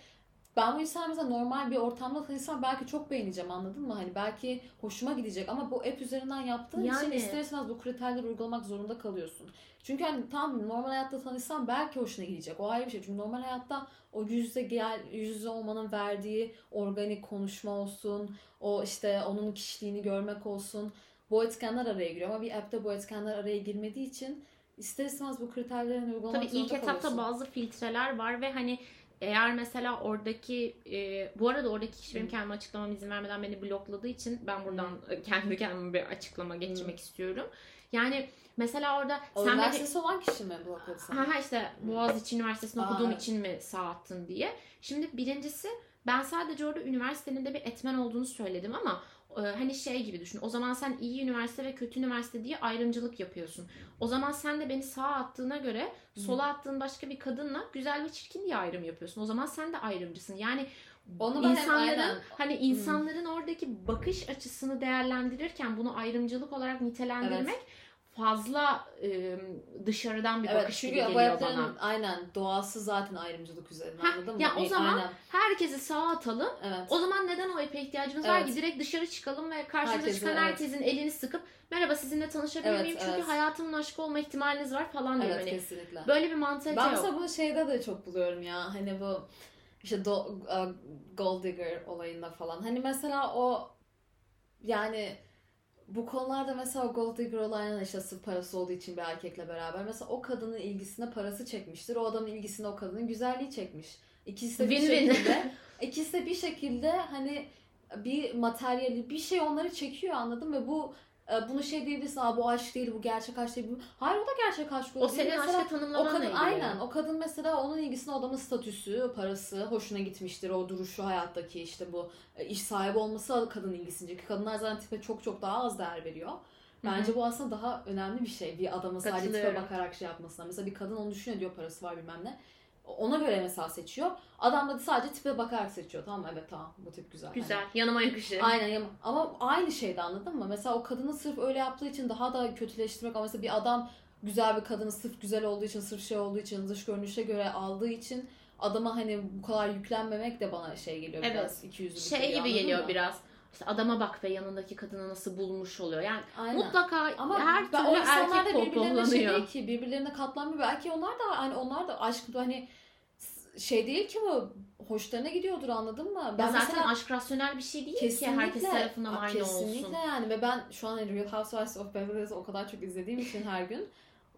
ben bu insanı mesela normal bir ortamda tanışsam belki çok beğeneceğim anladın mı? Hani belki hoşuma gidecek ama bu app üzerinden yaptığın için Yani. ister istemez bu kriterleri uygulamak zorunda kalıyorsun. Çünkü hani tam normal hayatta tanışsan belki hoşuna gidecek. O ayrı bir şey. Çünkü normal hayatta o yüz yüze gel, yüz yüze olmanın verdiği organik konuşma olsun, o işte onun kişiliğini görmek olsun. Bu etkenler araya giriyor ama bir app'te bu etkenler araya girmediği için ister istemez bu kriterlerin uygulamak Tabii ilk etapta kalıyorsun. bazı filtreler var ve hani eğer mesela oradaki e, bu arada oradaki kişi benim kendime açıklamam izin vermeden beni blokladığı için ben buradan e, kendi kendime bir açıklama geçirmek istiyorum. Yani mesela orada O sen beni üniversitesi olan kişi mi blokladı sana? Ha ha işte Boğaziçi Üniversitesi'nde okuduğum evet. için mi sağ attın diye. Şimdi birincisi ben sadece orada üniversitenin de bir etmen olduğunu söyledim ama hani şey gibi düşün. O zaman sen iyi üniversite ve kötü üniversite diye ayrımcılık yapıyorsun. O zaman sen de beni sağa attığına göre sola attığın başka bir kadınla güzel ve çirkin diye ayrım yapıyorsun. O zaman sen de ayrımcısın. Yani Onu ben insanların hani insanların oradaki bakış açısını değerlendirirken bunu ayrımcılık olarak nitelendirmek fazla e, dışarıdan bir Evet bakış gibi geliyor bana. aynen doğası zaten ayrımcılık üzerine Ha, anladın mı? ya o E, zaman aynen, Herkesi sağa atalım. evet. O zaman neden o app'e ihtiyacımız var Evet. ki? Direkt dışarı çıkalım ve karşımıza Herkese, çıkan evet. herkesin elini sıkıp merhaba sizinle tanışabilir Evet, miyim? Çünkü evet. hayatımın aşkı olma ihtimaliniz var falan diyor. Evet Hani kesinlikle. böyle bir mantalite Ben yok. mesela bunu şeyde de çok buluyorum ya. Hani bu işte do, uh, gold digger olayında falan. Hani mesela o yani bu konularda mesela gold digger olayına işte sırf parası olduğu için bir erkekle beraber. Mesela o kadının ilgisine parası çekmiştir. O adamın ilgisine o kadının güzelliği çekmiş. İkisi de bir Win-win. şekilde [LAUGHS] ikisi de bir şekilde hani bir materyali bir şey onları çekiyor anladın mı? Bu bunu şey diyebilirsin Aa, bu aşk değil bu gerçek aşk değil. Bu... Hayır o da gerçek aşk O olabilir. senin Mesela aşkı o tanımlamanla kadın ilgili. aynen o kadın mesela onun ilgisine o adamın statüsü, parası hoşuna gitmiştir. O duruşu hayattaki işte bu e, iş sahibi olması kadın ilgisini çekiyor. Kadınlar zaten tipe çok çok daha az değer veriyor. Bence bu aslında daha önemli bir şey. Bir adamın sadece tipe bakarak şey yapmasına. Mesela bir kadın onu düşünüyor diyor parası var bilmem ne. Ona göre mesela seçiyor. Adam da sadece tipe bakarak seçiyor. Tamam mı? Evet tamam bu tip güzel. Güzel. Yanıma yakışır. Aynen ya- ama aynı şeyde anladın mı? Mesela o kadını sırf öyle yaptığı için daha da kötüleştirmek ama mesela bir adam güzel bir kadını sırf güzel olduğu için, sırf şey olduğu için, dış görünüşe göre aldığı için adama hani bu kadar yüklenmemek de bana şey geliyor Evet. biraz iki yüzlü Şey geliyor, gibi geliyor mı? biraz. İşte adama bak ve yanındaki kadını nasıl bulmuş oluyor. Yani Aynen. mutlaka Ama her ben- türlü erkek birbirlerine şey pohpohlanıyor. değil ki birbirlerine katlanmıyor. Belki onlar da hani onlar da aşk hani şey değil ki bu hoşlarına gidiyordur anladın mı? Ya zaten mesela- aşk rasyonel bir şey değil ki herkes tarafından aynı kesinlikle olsun. yani ve ben şu an hani Real Housewives of Beverly Hills'ı o kadar çok izlediğim için her gün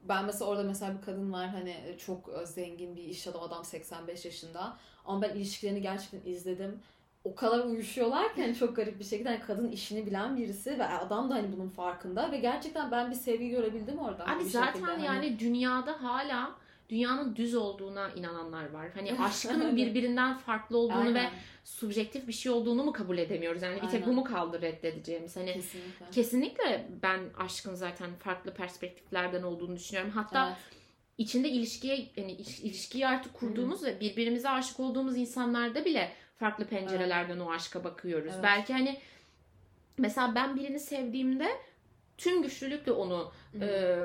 ben mesela orada mesela bir kadın var hani çok e, zengin bir iş adamı adam 85 yaşında ama ben ilişkilerini gerçekten izledim. O kadar uyuşuyorlar ki hani çok garip bir şekilde hani kadın işini bilen birisi ve adam da hani bunun farkında ve gerçekten ben bir sevgi görebildim orada. Abi zaten şekilde. Hani- yani dünyada hala dünyanın düz olduğuna inananlar var. Hani [LAUGHS] aşkın birbirinden farklı olduğunu ve Aynen, subjektif bir şey olduğunu mu kabul edemiyoruz? Yani bir tek Aynen. bu mu kaldı reddedeceğimiz? Hani kesinlikle. kesinlikle ben aşkın zaten farklı perspektiflerden olduğunu düşünüyorum. Hatta Evet. içinde ilişkiye yani iş- ilişkiyi artık kurduğumuz ve birbirimize aşık olduğumuz insanlarda bile farklı pencerelerden o aşka bakıyoruz. Evet. Belki hani mesela ben birini sevdiğimde tüm güçlülükle onu hı. e,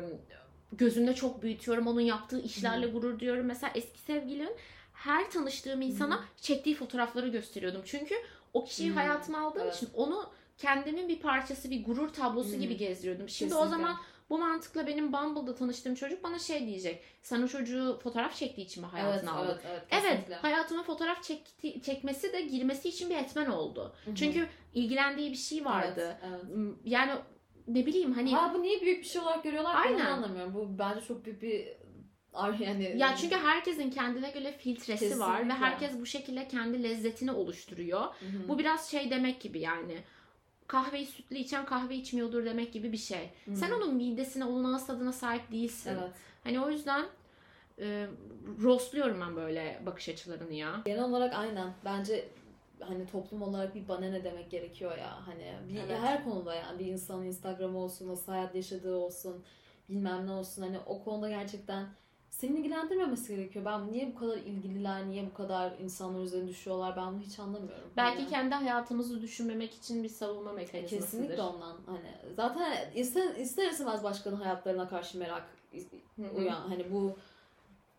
gözümde çok büyütüyorum. Onun yaptığı işlerle gurur duyuyorum. Mesela eski sevgilim her tanıştığım insana çektiği fotoğrafları gösteriyordum. Çünkü o kişiyi Hı, hayatıma aldığım evet. için onu kendimin bir parçası, bir gurur tablosu Hı. gibi gezdiriyordum. Şimdi o Kesinlikle. zaman bu mantıkla benim Bumble'da tanıştığım çocuk bana şey diyecek. Sen o çocuğu fotoğraf çektiği için mi evet, hayatına aldın? evet, evet, Evet, kesinlikle. hayatıma fotoğraf çekti, çekmesi de girmesi için bir etmen oldu. Hı hı. Çünkü ilgilendiği bir şey vardı. Evet, evet. Yani ne bileyim hani Ha bu niye büyük bir şey olarak görüyorlar Aynen. onu anlamıyorum. Bu bence çok büyük bir yani ya çünkü herkesin kendine göre filtresi var ve Kesinlikle. herkes bu şekilde kendi lezzetini oluşturuyor. Hı hı. Bu biraz şey demek gibi yani. Kahveyi sütlü içen kahve içmiyordur demek gibi bir şey. Hı. Sen onun midesine, onun ağız tadına sahip değilsin. evet. Hani o yüzden e, rostluyorum ben böyle bakış açılarını ya. Genel olarak aynen. Bence hani toplum olarak bir bana ne demek gerekiyor ya. Hani bir, Evet. her konuda yani bir insanın Instagram'ı olsun, nasıl hayat yaşadığı olsun, bilmem ne olsun. Hani o konuda gerçekten seni ilgilendirmemesi gerekiyor. Ben niye bu kadar ilgililer, niye bu kadar insanlar üzerine düşüyorlar ben bunu hiç anlamıyorum. Belki Hani- kendi hayatımızı düşünmemek için bir savunma mekanizmasıdır. Kesinlikle ondan. Hani zaten ister, ister istemez başkanın hayatlarına karşı merak uyan. Hani bu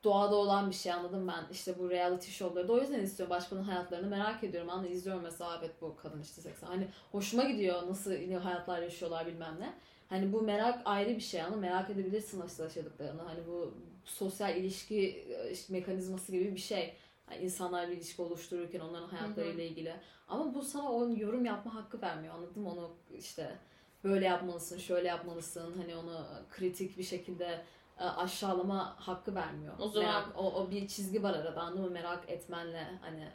doğada olan bir şey anladım ben. İşte bu reality show'ları da o yüzden istiyorum. Başkanın hayatlarını merak ediyorum. Anla izliyorum mesela evet bu kadın işte 80. Hani hoşuma gidiyor nasıl hayatlar yaşıyorlar bilmem ne. Hani bu merak ayrı bir şey ama merak edebilirsin nasıl yaşadıklarını. Hani bu sosyal ilişki e, işte mekanizması gibi bir şey. Yani insanlarla ilişki oluştururken onların hayatlarıyla ilgili. Ama bu sana o yorum yapma hakkı vermiyor. Anladın mı? Onu işte böyle yapmalısın, şöyle yapmalısın. Hani onu kritik bir şekilde e, aşağılama hakkı vermiyor. O zaman- Merak, o, o bir çizgi var arada anladın mı? Merak etmenle hani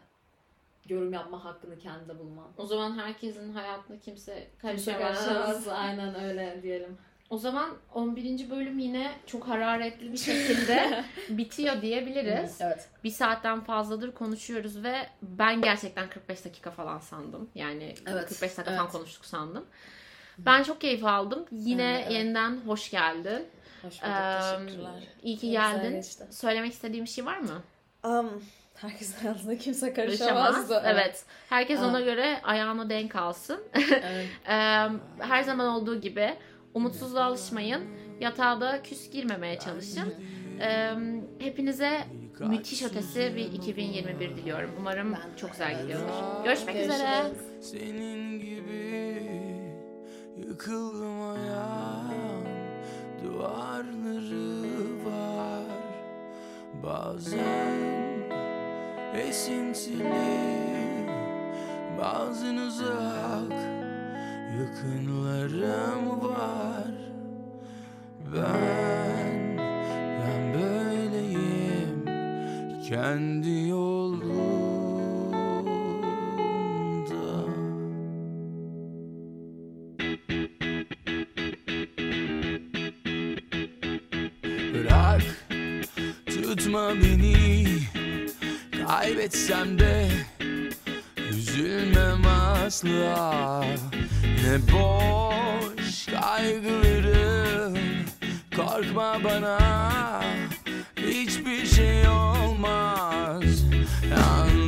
yorum yapma hakkını kendinde bulman. O zaman herkesin hayatına kimse Kimse karışamaz. karışamaz. Aynen öyle diyelim. O zaman 11. bölüm yine çok hararetli bir şekilde [LAUGHS] bitiyor diyebiliriz. Evet. Bir saatten fazladır konuşuyoruz ve ben gerçekten 45 dakika falan sandım. Yani Evet, 45 dakika evet. falan konuştuk sandım. Ben çok keyif aldım. Yine evet. yeniden hoş geldin. Hoş Ee, iyi ki geldin. Söylemek istediğim bir şey var mı? Um, herkesin hayatına kimse Karışamaz. karışamaz. Evet. Herkes Aa. ona göre ayağına denk alsın. evet. [LAUGHS] Her zaman olduğu gibi umutsuzluğa alışmayın. Yatağa da küs girmemeye çalışın. Ee, hepinize müthiş ötesi bir 2021 diliyorum. Umarım çok güzel gidiyordur. Görüşmek üzere. Senin gibi yıkıldım ayağım Duvarları var Bazen esintili Bazen uzak Yakınlarım var. Ben, ben böyleyim. Kendi yolumda. Bırak, tutma beni. Kaybetsem de Üzülmem asla. Ne boş kaygılarım. Korkma bana. Hiçbir şey olmaz. Yanlış